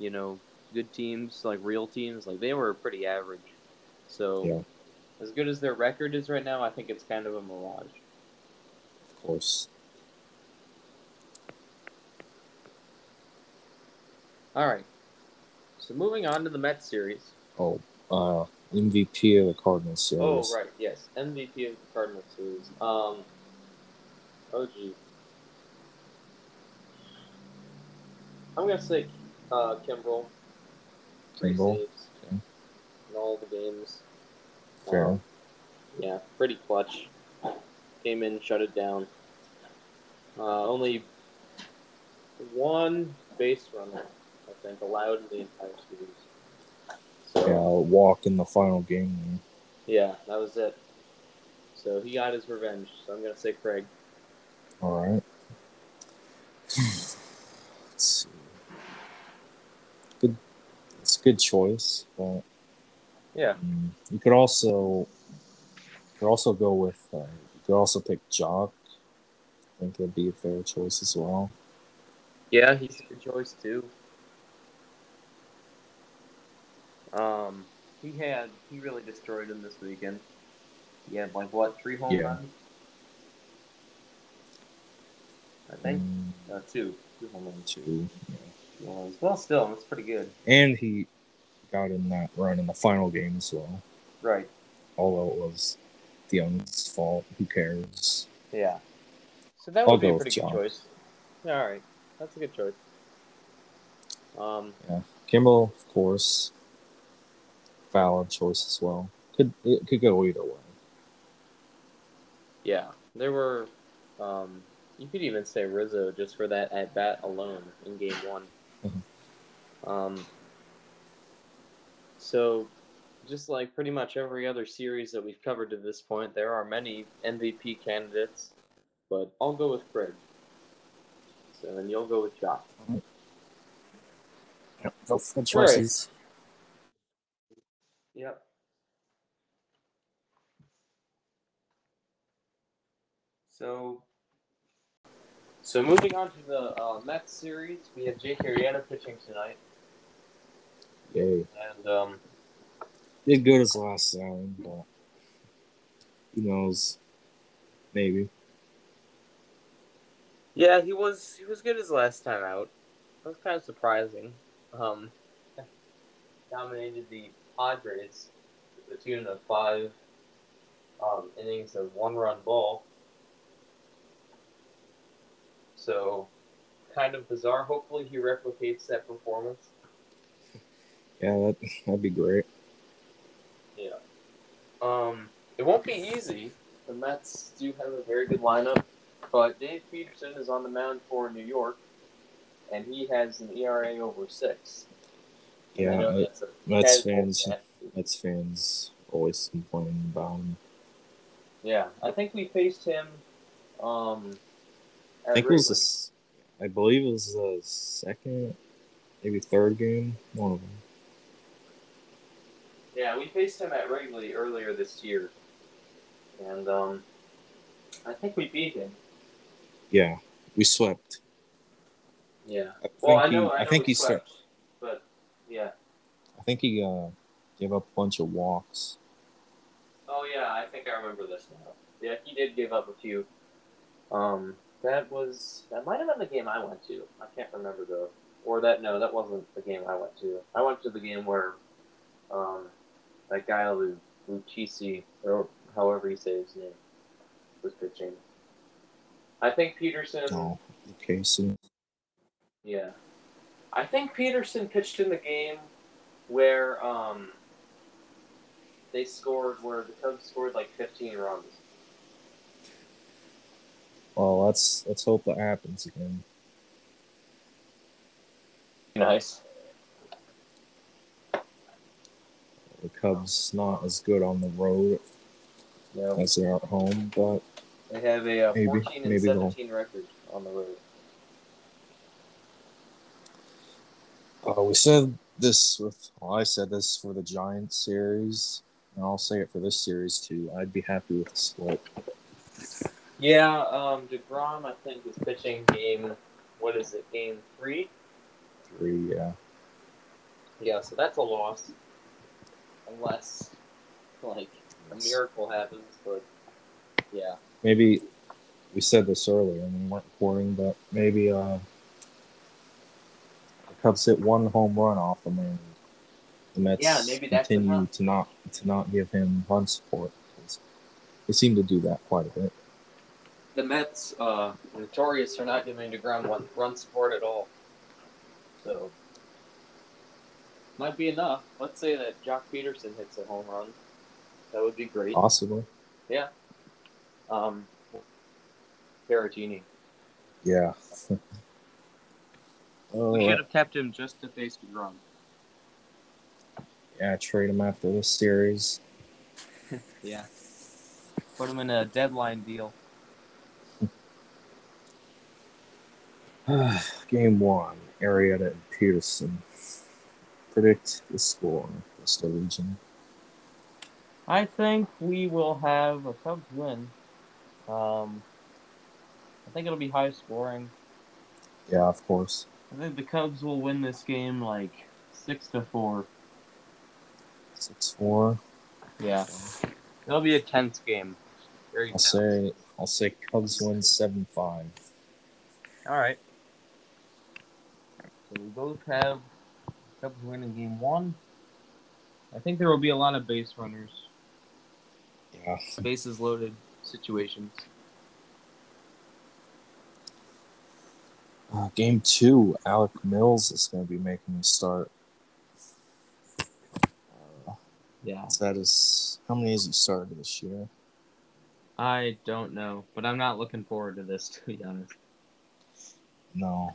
you know, good teams, like real teams, like they were pretty average. So, Yeah. as good as their record is right now, I think it's kind of a mirage. Of course. All right. So moving on to the Mets series. Oh, uh, MVP of the Cardinals series. Oh, series. right. Yes. MVP of the Cardinals series. Um. Oh, gee. I'm gonna say uh, Kimbrel. Kimbrel, okay. in all the games. Fair. Um, yeah, pretty clutch. Came in, shut it down. Uh, only one base runner, think, allowed in the entire series. So yeah, walk in the final game. yeah, that was it. So he got his revenge. So I'm gonna say Craig. All right. Let's see. Good. It's a good choice, but Yeah. mm, you could also you could also go with uh, you could also pick Joc. I think it'd be a fair choice as well. Yeah, he's a good choice too. Um, he had he really destroyed him this weekend. He had like what three home Yeah. runs? I think Mm, uh, two, two home runs. two. Yeah. Runs. Well, still, it's pretty good. And he got in that run in the final game as well. Right. Although it was the Young's fault. Who cares? Yeah. So that I'll would be a pretty good John. choice. Yeah, all right, that's a good choice. Um, yeah, Kimbrel, of course. Valid choice as well. Could it could go either way. yeah, there were. Um, you could even say Rizzo just for that at bat alone in Game One. Mhm. Um, so, just like pretty much every other series that we've covered to this point, there are many MVP candidates, but I'll go with Craig. So, and you'll go with Josh. Yep, go for the choices. Yep. So, so moving on to the uh, Mets series, we have Jake Arrieta pitching tonight, Yay. and um, Did good as last time, but who knows? Maybe. yeah, he was he was good his last time out. That was kind of surprising. Um, dominated the Padres to the tune of five um, innings of one run ball. So, kind of bizarre. Hopefully, he replicates that performance. Yeah, that that'd be great. Yeah. Um, it won't be easy. The Mets do have a very good lineup, but Dave Peterson is on the mound for New York, and he has an ERA over six. I Yeah, know that's a Mets fans. Mets fans always complaining about him. Yeah, I think we faced him. Um, I think it was this. I believe it was the second, maybe third game. One of them. Yeah, we faced him at Wrigley earlier this year, and um, I think we beat him. Yeah, we swept. Yeah. I think Well, I know. I, I know think we he swept, But yeah. I think he uh, gave up a bunch of walks. Oh yeah, I think I remember this now. Yeah, he did give up a few. Um, that was that might have been the game I went to. I can't remember though. Or that no, that wasn't the game I went to. I went to the game where, um, that guy Lu Lucchesi or however you say his name was pitching. I think Peterson. Oh, okay. So Yeah. I think Peterson pitched in the game where um they scored where the Cubs scored like 15 runs. well, let's let's hope that happens again. Nice. The Cubs not as good on the road No. as they are at home, but They have a uh, Maybe- 14 and maybe they'll- 17 record on the road. Uh, we said this with. Well, I said this for the Giants series, and I'll say it for this series too. I'd be happy with the split. Yeah, um, DeGrom, I think, is pitching game, what is it, game three? Three, yeah. Yeah, so that's a loss. Unless, like, a miracle happens, but yeah. Maybe we said this earlier and we weren't recording, but maybe uh, Cubs hit one home run off of him, and the Mets Yeah, maybe continue to not to not give him run support. They seem to do that quite a bit. The Mets uh, notorious for not giving Degrom one run support at all. So might be enough. Let's say that Joc Pederson hits a home run. That would be great. Possibly, Yeah. Um, Caratini. yeah. oh, We should have kept him just to face Degrom. yeah, trade him after this series. Yeah. Put him in a deadline deal. Game one, Arrieta and Peterson. Predict the score. What's the region? I think we will have a Cubs win. Um, I think it'll be high scoring. Yeah, of course. I think the Cubs will win this game like six to four. Six four. Yeah, it'll be a tense game. Very I'll tense. say I'll say Cubs win seven five. All right. So we both have Cubs winning game one. I think there will be a lot of base runners, Yeah. bases loaded situations. Uh, game two, Alec Mills is going to be making the start. Uh, Yeah. is that is how many has he started this year? I don't know, but I'm not looking forward to this to be honest. No,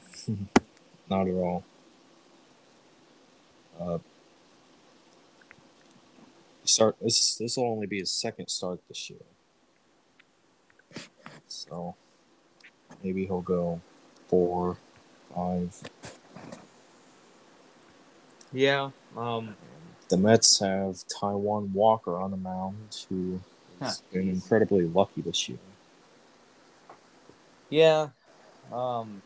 not at all. Uh, start this. This will only be his second start this year, so maybe he'll go four, five. Yeah. Um. The Mets have Taijuan Walker on the mound, who has Huh. been incredibly lucky this year. Yeah. Um.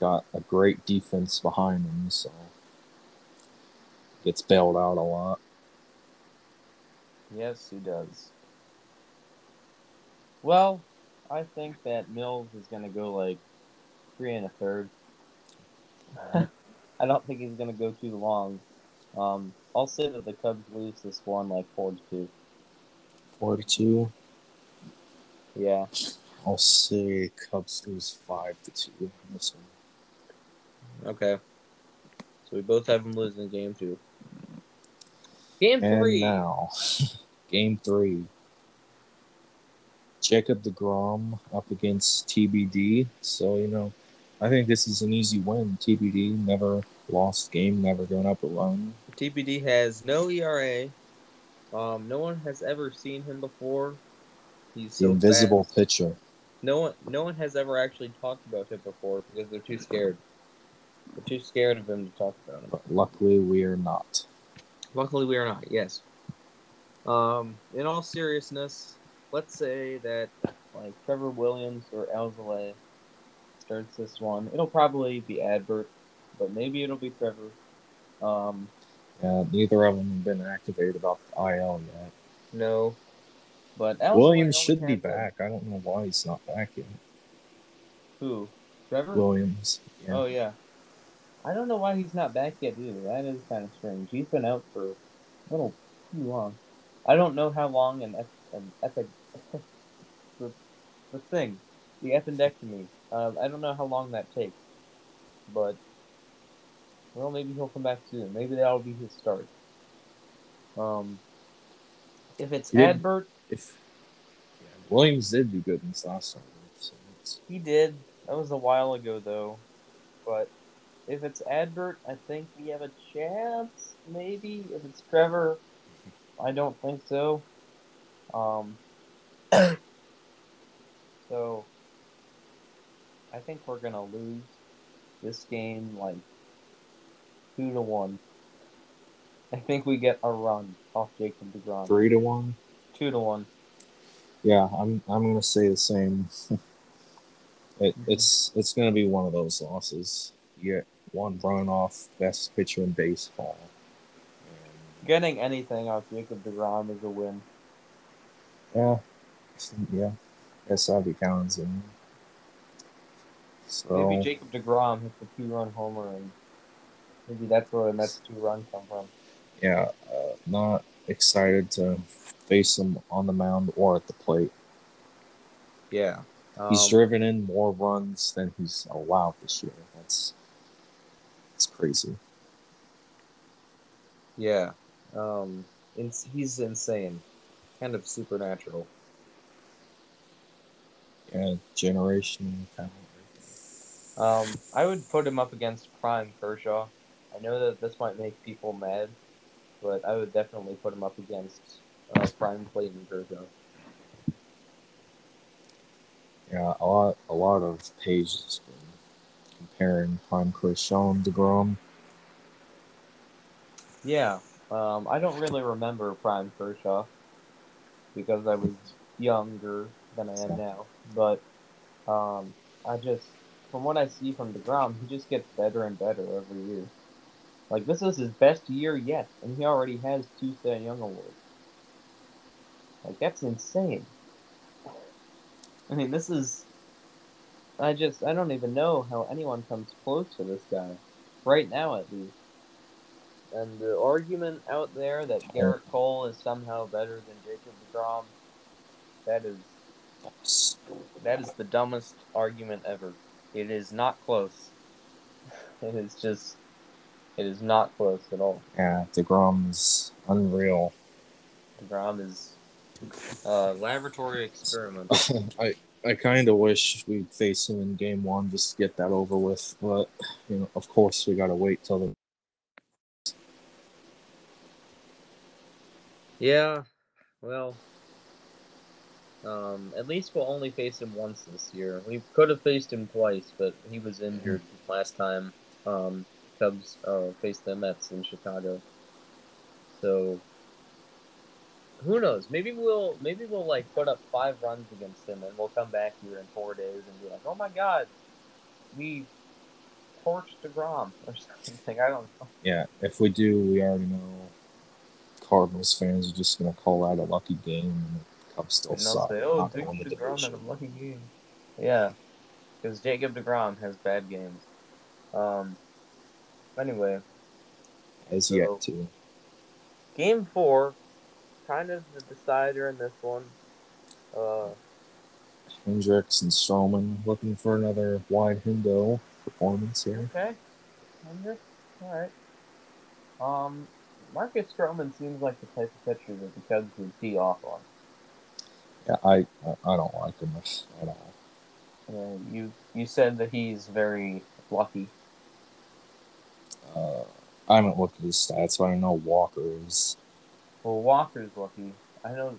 Got a great defense behind him, so gets bailed out a lot. Yes, he does. Well, I think that Mills is gonna go like three and a third. I don't think he's gonna go too long. Um, I'll say that the Cubs lose this one like four to two. Four to two. Yeah. I'll say Cubs lose five to two this one. Okay. So we both have them losing game two. Game And three. now, game three. Jacob DeGrom up against TBD. So, you know, I think this is an easy win. TBD never lost game, never gone up alone. TBD has no ERA. Um, no one has ever seen him before. He's The invisible fast. pitcher. No one, no one has ever actually talked about him before because they're too scared. They're too scared of him to talk about him. But luckily, we are not. Luckily, we are not. Yes. Um, in all seriousness, let's say that like Trevor Williams or Alzolay starts this one. It'll probably be Adbert, but maybe it'll be Trevor. Um, Yeah, neither of them have been activated off the IL yet. no, but Williams should be back. I don't know why he's not back yet. Who? Trevor? Williams. Yeah. Oh yeah. I don't know why he's not back yet either. That is kind of strange. He's been out for a little too long. I don't know how long an, an epic the, the thing, the appendectomy. Uh, I don't know how long that takes, but well, maybe he'll come back soon. Maybe that'll be his start. Um, if it's He Adbert, If yeah, Williams did do good in his last start, so it's, He did. That was a while ago, though. But if it's Adbert, I think we have a chance. Maybe if it's Trevor, I don't think so. Um. so I think we're gonna lose this game like two to one. I think we get a run off Jacob Degrom. three to one. Two to one. Yeah, I'm I'm gonna say the same. it, mm-hmm. it's it's gonna be one of those losses. You get one run off best pitcher in baseball. Getting anything off Jacob Degrom is a win. yeah, yeah. Guess I'll be counting. So Maybe Jacob Degrom hits a two-run homer and Maybe that's where the Mets two run come from. Yeah, uh, not excited to face him on the mound or at the plate. Yeah. He's Um, driven in more runs than he's allowed this year. That's it's crazy. Yeah. Um, he's insane. Kind of supernatural. Yeah, generational talent. Um, I would put him up against Prime Kershaw. I know that this might make people mad, but I would definitely put him up against uh, Prime Clayton Kershaw. Yeah, a lot, a lot of pages been comparing Prime Kershaw and Degrom. Yeah. Um, I don't really remember Prime Kershaw because I was younger than I am now. But um, I just, from what I see from Degrom, he just gets better and better every year. Like this is his best year yet, and he already has two Cy Young awards. Like that's insane. I mean, this is. I just I don't even know how anyone comes close to this guy, right now at least. And the argument out there that Gerrit Cole is somehow better than Jacob Degrom, that is that is the dumbest argument ever. It is not close. It is just, it is not close at all. Yeah, Degrom is unreal. Degrom is a laboratory experiment. I I kind of wish we'd face him in game one just to get that over with, but you know, of course, we gotta wait till the. Yeah, well, um, at least we'll only face him once this year. We could have faced him twice, but he was injured last time. Um, Cubs uh, faced the Mets in Chicago. So who knows? Maybe we'll maybe we'll like put up five runs against him, and we'll come back here in four days and be like, "Oh my God, we torched Degrom or something." I don't know. Yeah, if we do, we already know Cardinals fans are just gonna call that a lucky game, the still And they'll say, "Oh, Jacob the Degrom had division." a lucky game." Yeah, because Jacob Degrom has bad games. Um. Anyway, As So- yet to. game four, kind of the decider in this one. Uh, Hendricks and Stroman looking for another wide window performance here. okay, Hendrick, all right. Um, Marcus Stroman seems like the type of pitcher that the Cubs would tee off on. Yeah, I I, don't like him at all. Uh, you you said that he's very lucky. Uh, I haven't looked at his stats, but I don't know Walker is. Well, Walker's lucky. I know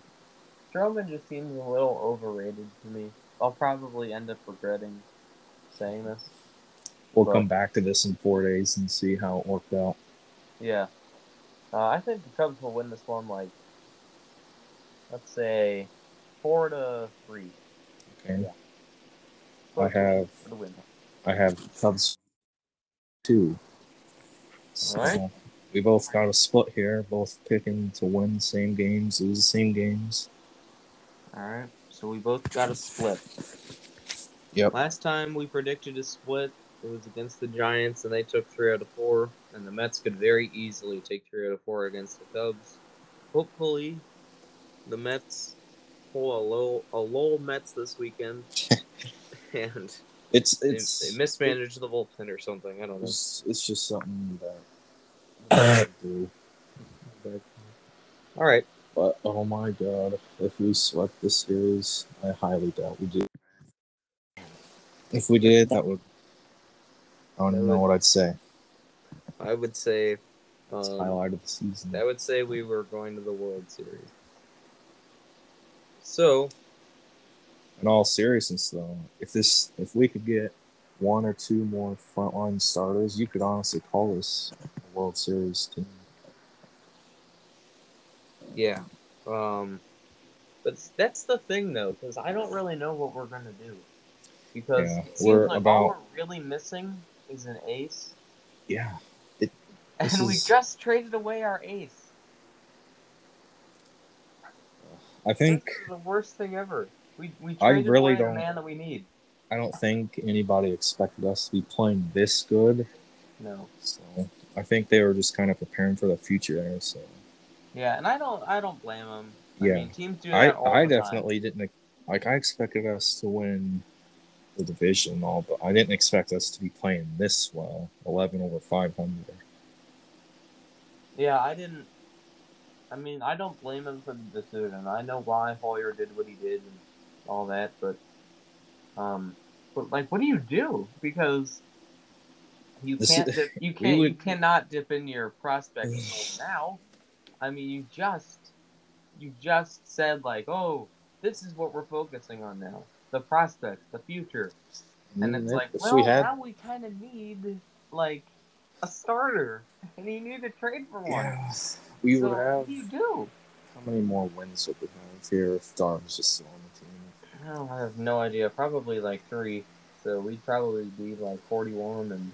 Stroman just seems a little overrated to me. I'll probably end up regretting saying this. We'll Well- come back to this in four days and see how it worked out. Yeah. Uh, I think the Cubs will win this one, like, let's say, four to three. Okay, Yeah. I Four have for the win. I have Cubs two. So we both got a split here, both picking to win the same games, lose the same games. All right. So we both got a split. Yep. Last time we predicted a split, it was against the Giants, and they took three out of four. And the Mets could very easily take three out of four against the Cubs. Hopefully, the Mets pull a low a low Mets this weekend, and It's they, it's they mismanage the bullpen or something. I don't know. it's, it's just something that do. But, all right. But oh my god, if we swept this series, I highly doubt we do. If we did, that would I don't even know what I'd say. I would say um, highlight of the season. I would say we were going to the World Series. So, In all seriousness, though, if this if we could get one or two more frontline starters, you could honestly call this a World Series team. yeah. Um, but that's the thing, though, because I don't really know what we're gonna do. Because Yeah, it seems we're like about- all we're really missing is an ace, Yeah, and This we just traded away our ace. I think the worst thing ever. We we I traded really away the don't- man that we need. I don't think anybody expected us to be playing this good. No. So I think they were just kind of preparing for the future there. So Yeah, and I don't I don't blame them. I Yeah. mean, teams do I that all I the time. definitely didn't like. I expected us to win the division and all, but I didn't expect us to be playing this well. Eleven over five hundred. Yeah, I didn't. I mean, I don't blame him for the decision. I know why Hoyer did what he did and all that, but um, but like, what do you do? Because you can't is- dip, you can't you cannot dip in your prospect now. I mean, you just you just said like, oh, this is what we're focusing on now: the prospects, the future. And it's like, if well, we had, now we kind of need like a starter, and you need to trade for one. yeah, we so would have. you do? How many more wins would we have here if Dar was just still on the team? Oh, I have no idea. Probably like three. So we'd probably be like forty-one, and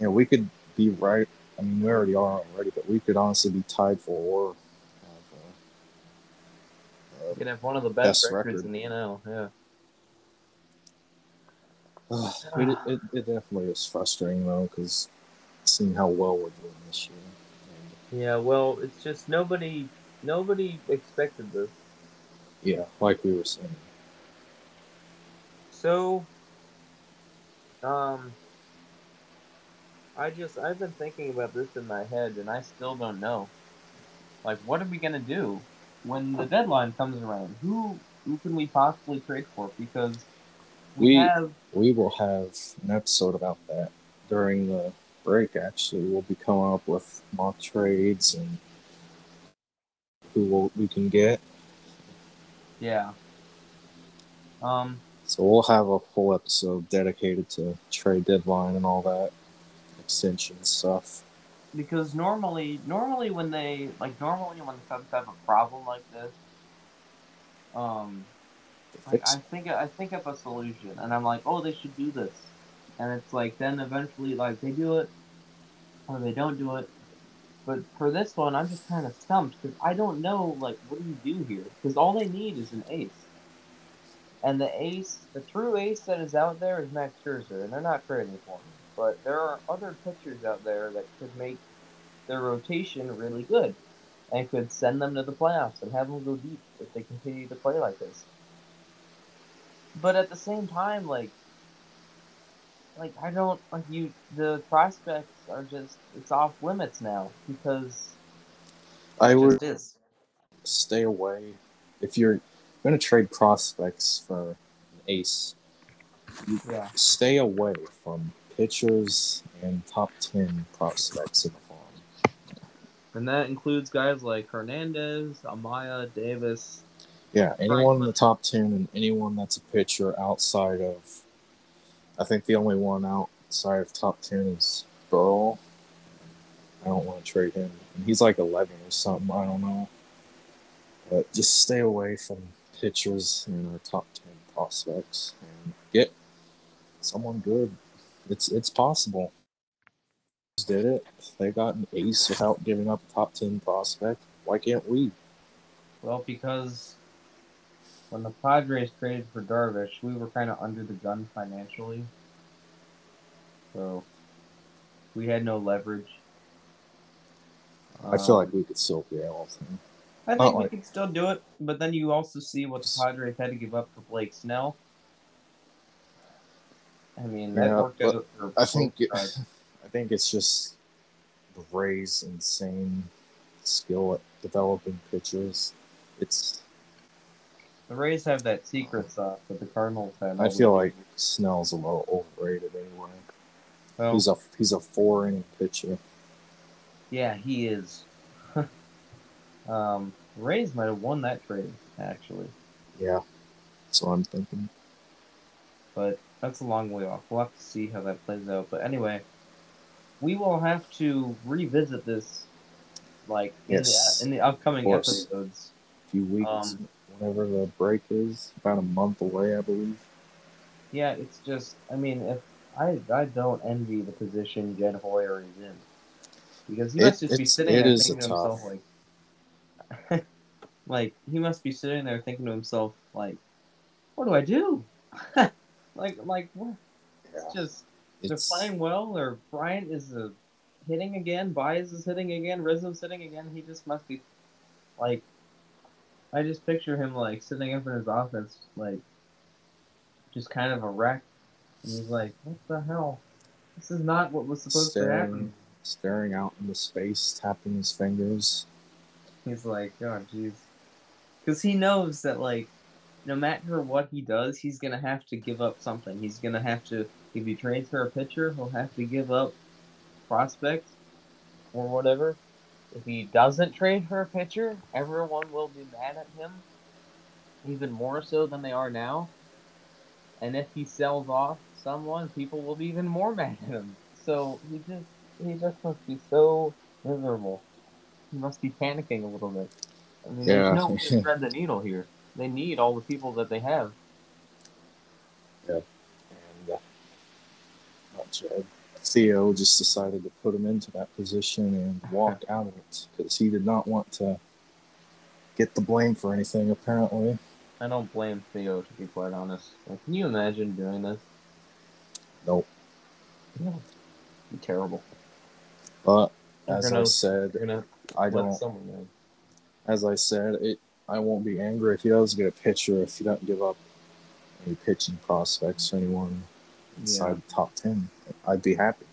Yeah, we could be right. I mean, we already are already, but we could honestly be tied for or have, uh, we could have one of the best, Best records record. in the NL. Yeah. uh, it, it, it definitely is frustrating though, because seeing how well we're doing this year. Yeah. Well, it's just nobody. Nobody expected this. yeah, like we were saying. So, um, I just I've been thinking about this in my head, and I still don't know. Like, what are we gonna do when the deadline comes around? Who who can we possibly trade for? Because we, We- have We will have an episode about that during the break. Actually, we'll be coming up with mock trades and who will, we can get. yeah. Um, So we'll have a full episode dedicated to trade deadline and all that extension stuff. because normally normally when they like normally when the Cubs have a problem like this, um, like I think I think of a solution, and I'm like, oh, they should do this, and it's like then eventually like they do it, or they don't do it. But for this one, I'm just kind of stumped because I don't know like what do you do here? Because all they need is an ace, and the ace, the true ace that is out there is Max Scherzer, and they're not trading for him. But there are other pitchers out there that could make their rotation really good, and could send them to the playoffs and have them go deep if they continue to play like this but at the same time, like, like I don't like you. The prospects are just it's off limits now because I would just is. stay away if you're going to trade prospects for an ace. Yeah, Stay away from pitchers and top ten prospects in the farm. and that includes guys like Hernandez, Amaya, Davis. Yeah, anyone in the top ten and anyone that's a pitcher outside of, I think the only one outside of top ten is Burl. I don't want to trade him. And he's like eleven or something. I don't know. But just stay away from pitchers and our top ten prospects and get someone good. It's it's possible. Did it? They got an ace without giving up a top ten prospect. Why can't we? Well, because when the Padres traded for Darvish, we were kind of under the gun financially, so we had no leverage. I feel Um, like we could still be able to. I Not think we like- could still do it, but then you also see what the Padres had to give up for Blake Snell. I mean, that Yeah, worked out for I think it. I think it's just the Rays' insane skill at developing pitchers. It's the Rays have that secret sauce that the Cardinals had. I feel like Snell's a little overrated anyway. well, He's a he's a four inning pitcher. yeah, he is. um, Rays might have won that trade actually, Yeah, that's what I'm thinking. but that's a long way off. We'll have to see how that plays out. But anyway, we will have to revisit this, like in, Yes, the, in the upcoming episodes. A few weeks, Um, whenever the break is, about a month away, I believe. Yeah, it's just I mean, if I I don't envy the position Jed Hoyer is in. Because he It- must just be sitting it there thinking to himself like like he must be sitting there thinking to himself like what do I do? like like what Yeah, it's just they're it's playing well or Bryant is a hitting again. Baez is hitting again. Rizzo's hitting again. He just must be like. I just picture him like sitting up in his office, like just kind of a wreck. And he's like, "What the hell? This is not what was supposed to happen." staring, staring out into space, tapping his fingers. He's like, "Oh, jeez," because he knows that like, no matter what he does, he's gonna have to give up something. He's gonna have to, if he trades for a pitcher, he'll have to give up prospects or whatever. If he doesn't trade for a pitcher, everyone will be mad at him, even more so than they are now. And if he sells off someone, people will be even more mad at him. So he just he just must be so miserable. He must be panicking a little bit. I mean, Yeah. there's no way to thread the needle here. They need all the people that they have. And uh, not Jed. Theo just decided to put him into that position and walk out of it because he did not want to get the blame for anything, apparently. I don't blame Theo to be quite honest. Like, can you imagine doing this? Nope. No. Terrible. But You're as I gonna- said, I don't. As I said, it. I won't be angry if he does get a pitcher if he doesn't give up any pitching prospects to anyone inside the top ten. I'd be happy.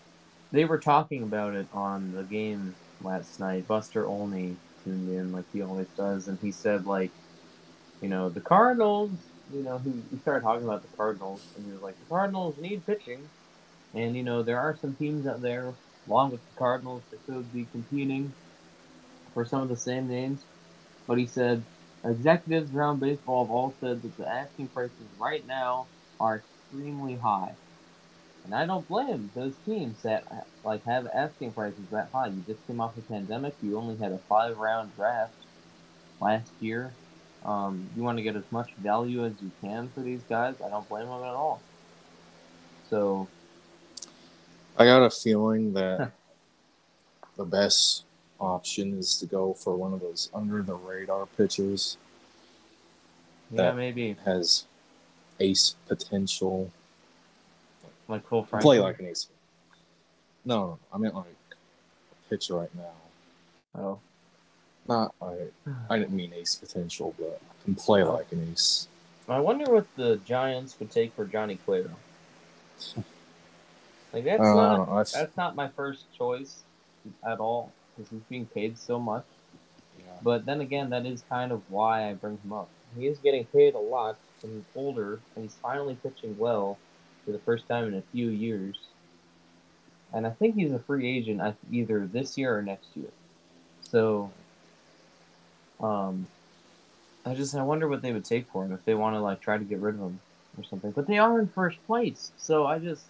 They were talking about it on the game last night. Buster Olney tuned in like he always does, and he said like, you know, the Cardinals. You know, he, he started talking about the Cardinals, and he was like, the Cardinals need pitching, and you know there are some teams out there along with the Cardinals that could be competing for some of the same names. But he said executives around baseball have all said that the asking prices right now are extremely high. And I don't blame those teams that like have asking prices that high. You just came off a pandemic. You only had a five round draft last year. Um, you want to get as much value as you can for these guys. I don't blame them at all. So I got a feeling that the best option is to go for one of those under the radar pitchers yeah, That- maybe has ace potential. Like Cole Franklin. Play like an ace. No, no, I meant like pitch right now. oh, Not like I didn't mean ace potential, but can play like an ace. I wonder what the Giants would take for Johnny Cueto. Like that's Uh, not I f- that's not my first choice at all because he's being paid so much. yeah. But then again, that is kind of why I bring him up. He is getting paid a lot, and he's older, and he's finally pitching well for the first time in a few years. And I think he's a free agent either this year or next year. So, um, I just I wonder what they would take for him if they want to like try to get rid of him or something. But they are in first place, so I just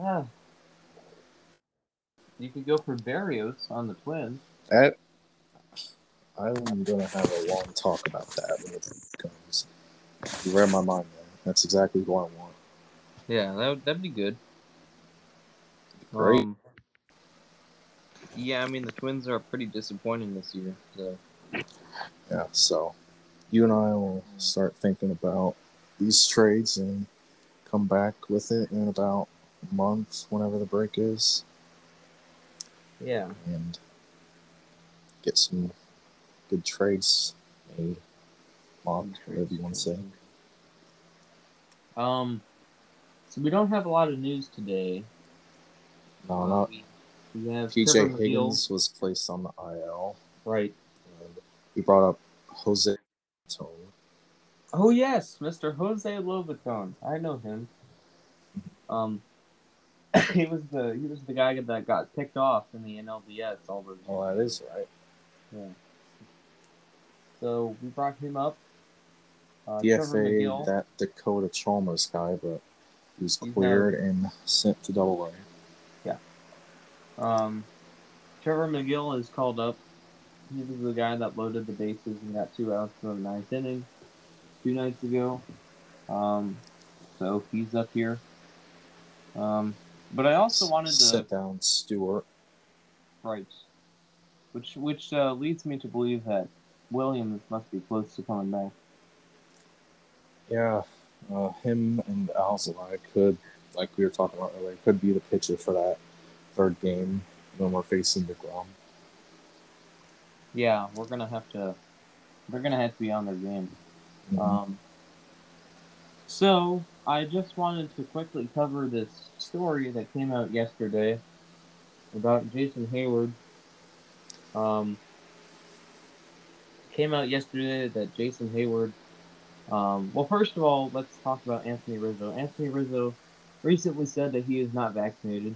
ah. You could go for Berrios on the Twins. That I'm gonna have a long talk about that when it comes. You read my mind, man. That's exactly what I want. Yeah, that would, that'd be good. Great. Um, yeah, I mean the Twins are pretty disappointing this year. So Yeah, so you and I will start thinking about these trades and come back with it in about a month, whenever the break is, yeah, and get some good trades made. Mocked, whatever you want to say. Um, so we don't have a lot of news today. No, not we, we have PJ Higgins was placed on the IL. right? And he brought up Jose Tone. Oh yes, Mr. Jose Lobaton. I know him. Um, he was the he was the guy that got picked off in the NLDS all those. Oh, that is right. Yeah. So we brought him up. Uh, DFA that Dakota Chalmers guy, but he was cleared and sent to Double A. Yeah. Um, Trevor Megill is called up. He was the guy that loaded the bases and got two outs in the ninth inning two nights ago. Um, so he's up here. Um, but I also wanted to sit down Stewart. right, which which uh, leads me to believe that Williams must be close to coming back. Yeah, uh, him and Alzolay could, like we were talking about earlier, could be the pitcher for that third game when we're facing deGrom. Yeah, we're gonna have to. They're gonna have to be on their game. Mhm. Um, so I just wanted to quickly cover this story that came out yesterday about Jason Heyward. Um, came out yesterday that Jason Heyward. Um, well, first of all, let's talk about Anthony Rizzo. Anthony Rizzo recently said that he is not vaccinated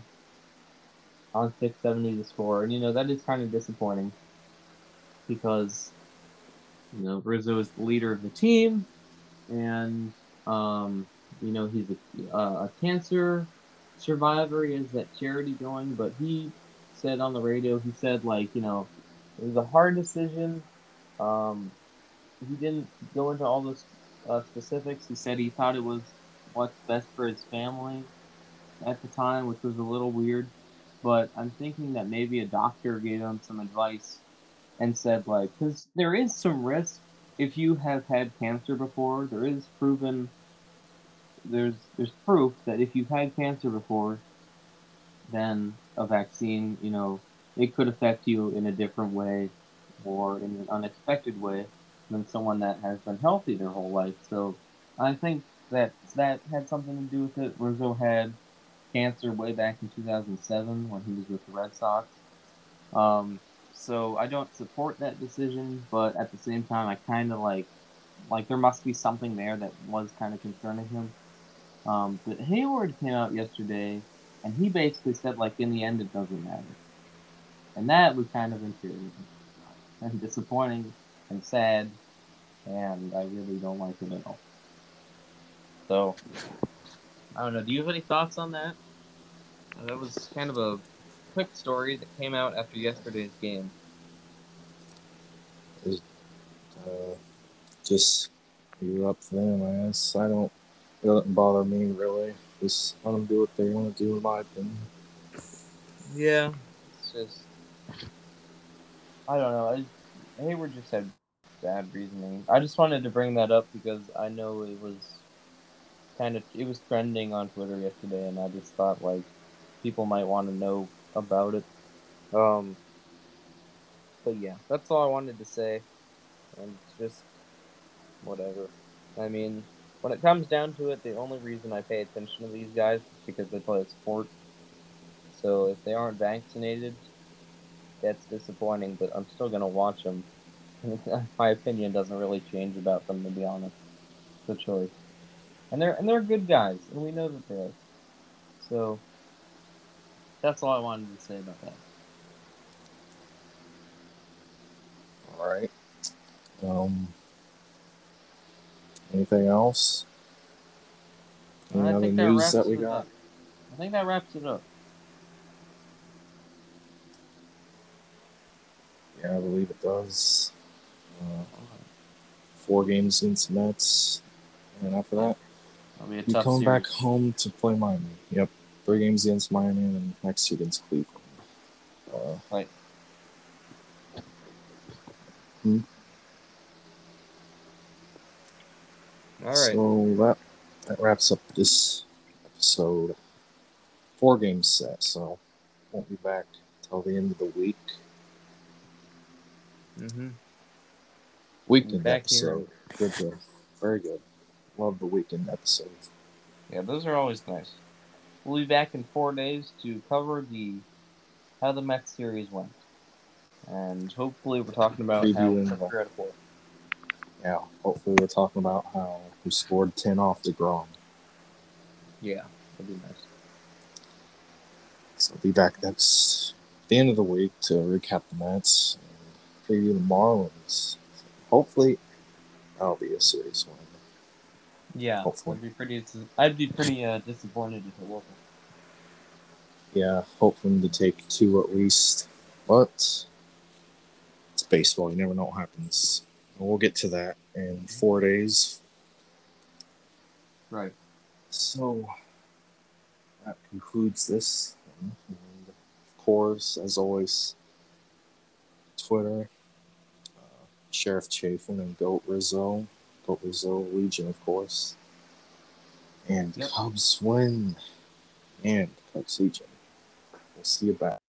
on 670 the score, and you know that is kind of disappointing because you know Rizzo is the leader of the team, and um, you know he's a, a cancer survivor. He has that charity going, but he said on the radio, he said like you know it was a hard decision. Um, he didn't go into all the uh, specifics. He said he thought it was what's best for his family at the time, which was a little weird. But I'm thinking that maybe a doctor gave him some advice and said like, because there is some risk if you have had cancer before. There is proven. There's there's proof that if you've had cancer before, then a vaccine, you know, it could affect you in a different way or in an unexpected way than someone that has been healthy their whole life. So I think that that had something to do with it. Rizzo had cancer way back in 2007 when he was with the Red Sox. Um, so I don't support that decision, but at the same time, I kind of like, like there must be something there that was kind of concerning him. Um, but Heyward came out yesterday, and he basically said like in the end it doesn't matter, and that was kind of infuriating and disappointing and sad, and I really don't like it at all. So I don't know. Do you have any thoughts on that? That was kind of a quick story that came out after yesterday's game. Uh, just you're up to them, I guess. I don't. It doesn't bother me really. Just let them do what they want to do, in my opinion. Yeah, it's just I don't know. I, Heyward just had bad reasoning. I just wanted to bring that up because I know it was kind of it was trending on Twitter yesterday, and I just thought like people might want to know about it. Um, but yeah, that's all I wanted to say, and just whatever. I mean, when it comes down to it, the only reason I pay attention to these guys is because they play a sport. So if they aren't vaccinated, that's disappointing. But I'm still gonna watch them. My opinion doesn't really change about them, to be honest. It's a choice, and they're and they're good guys, and we know that they are. So that's all I wanted to say about that. All right. Um. Anything else? Any I other think that news that we got? up. I think that wraps it up. Yeah, I believe it does. Uh, four games against the Mets, and after that, That'll be a we come series. back home to play Miami. Yep, three games against Miami, and next two against Cleveland. Uh, Right. Hmm. All right. So that that wraps up this episode. Four games set, so won't be back till the end of the week. mm-hmm. Weekend Back here. episode. Good job. Very good. Love the weekend episodes. Yeah, those are always nice. We'll be back in four days to cover the how the Mets series went, and hopefully we're talking about how we Previewing took the- three out of four. Yeah, hopefully we're talking about how we scored ten off deGrom. Yeah, that'd be nice. So I'll be back next the end of the week to recap the Mets and preview the Marlins. Hopefully that'll be a series win. Yeah, Hopefully. I'd be pretty. I'd be pretty uh, disappointed if it wasn't. Yeah, them to take two at least. But it's baseball, you never know what happens. We'll get to that in four days. Right. So that concludes this. And of course, as always, Twitter, Sheriff Chafin and Goat Rizzo. Goat Rizzo Legion, of course. And Yep. Cubs win. And Cubs Legion We'll see you back.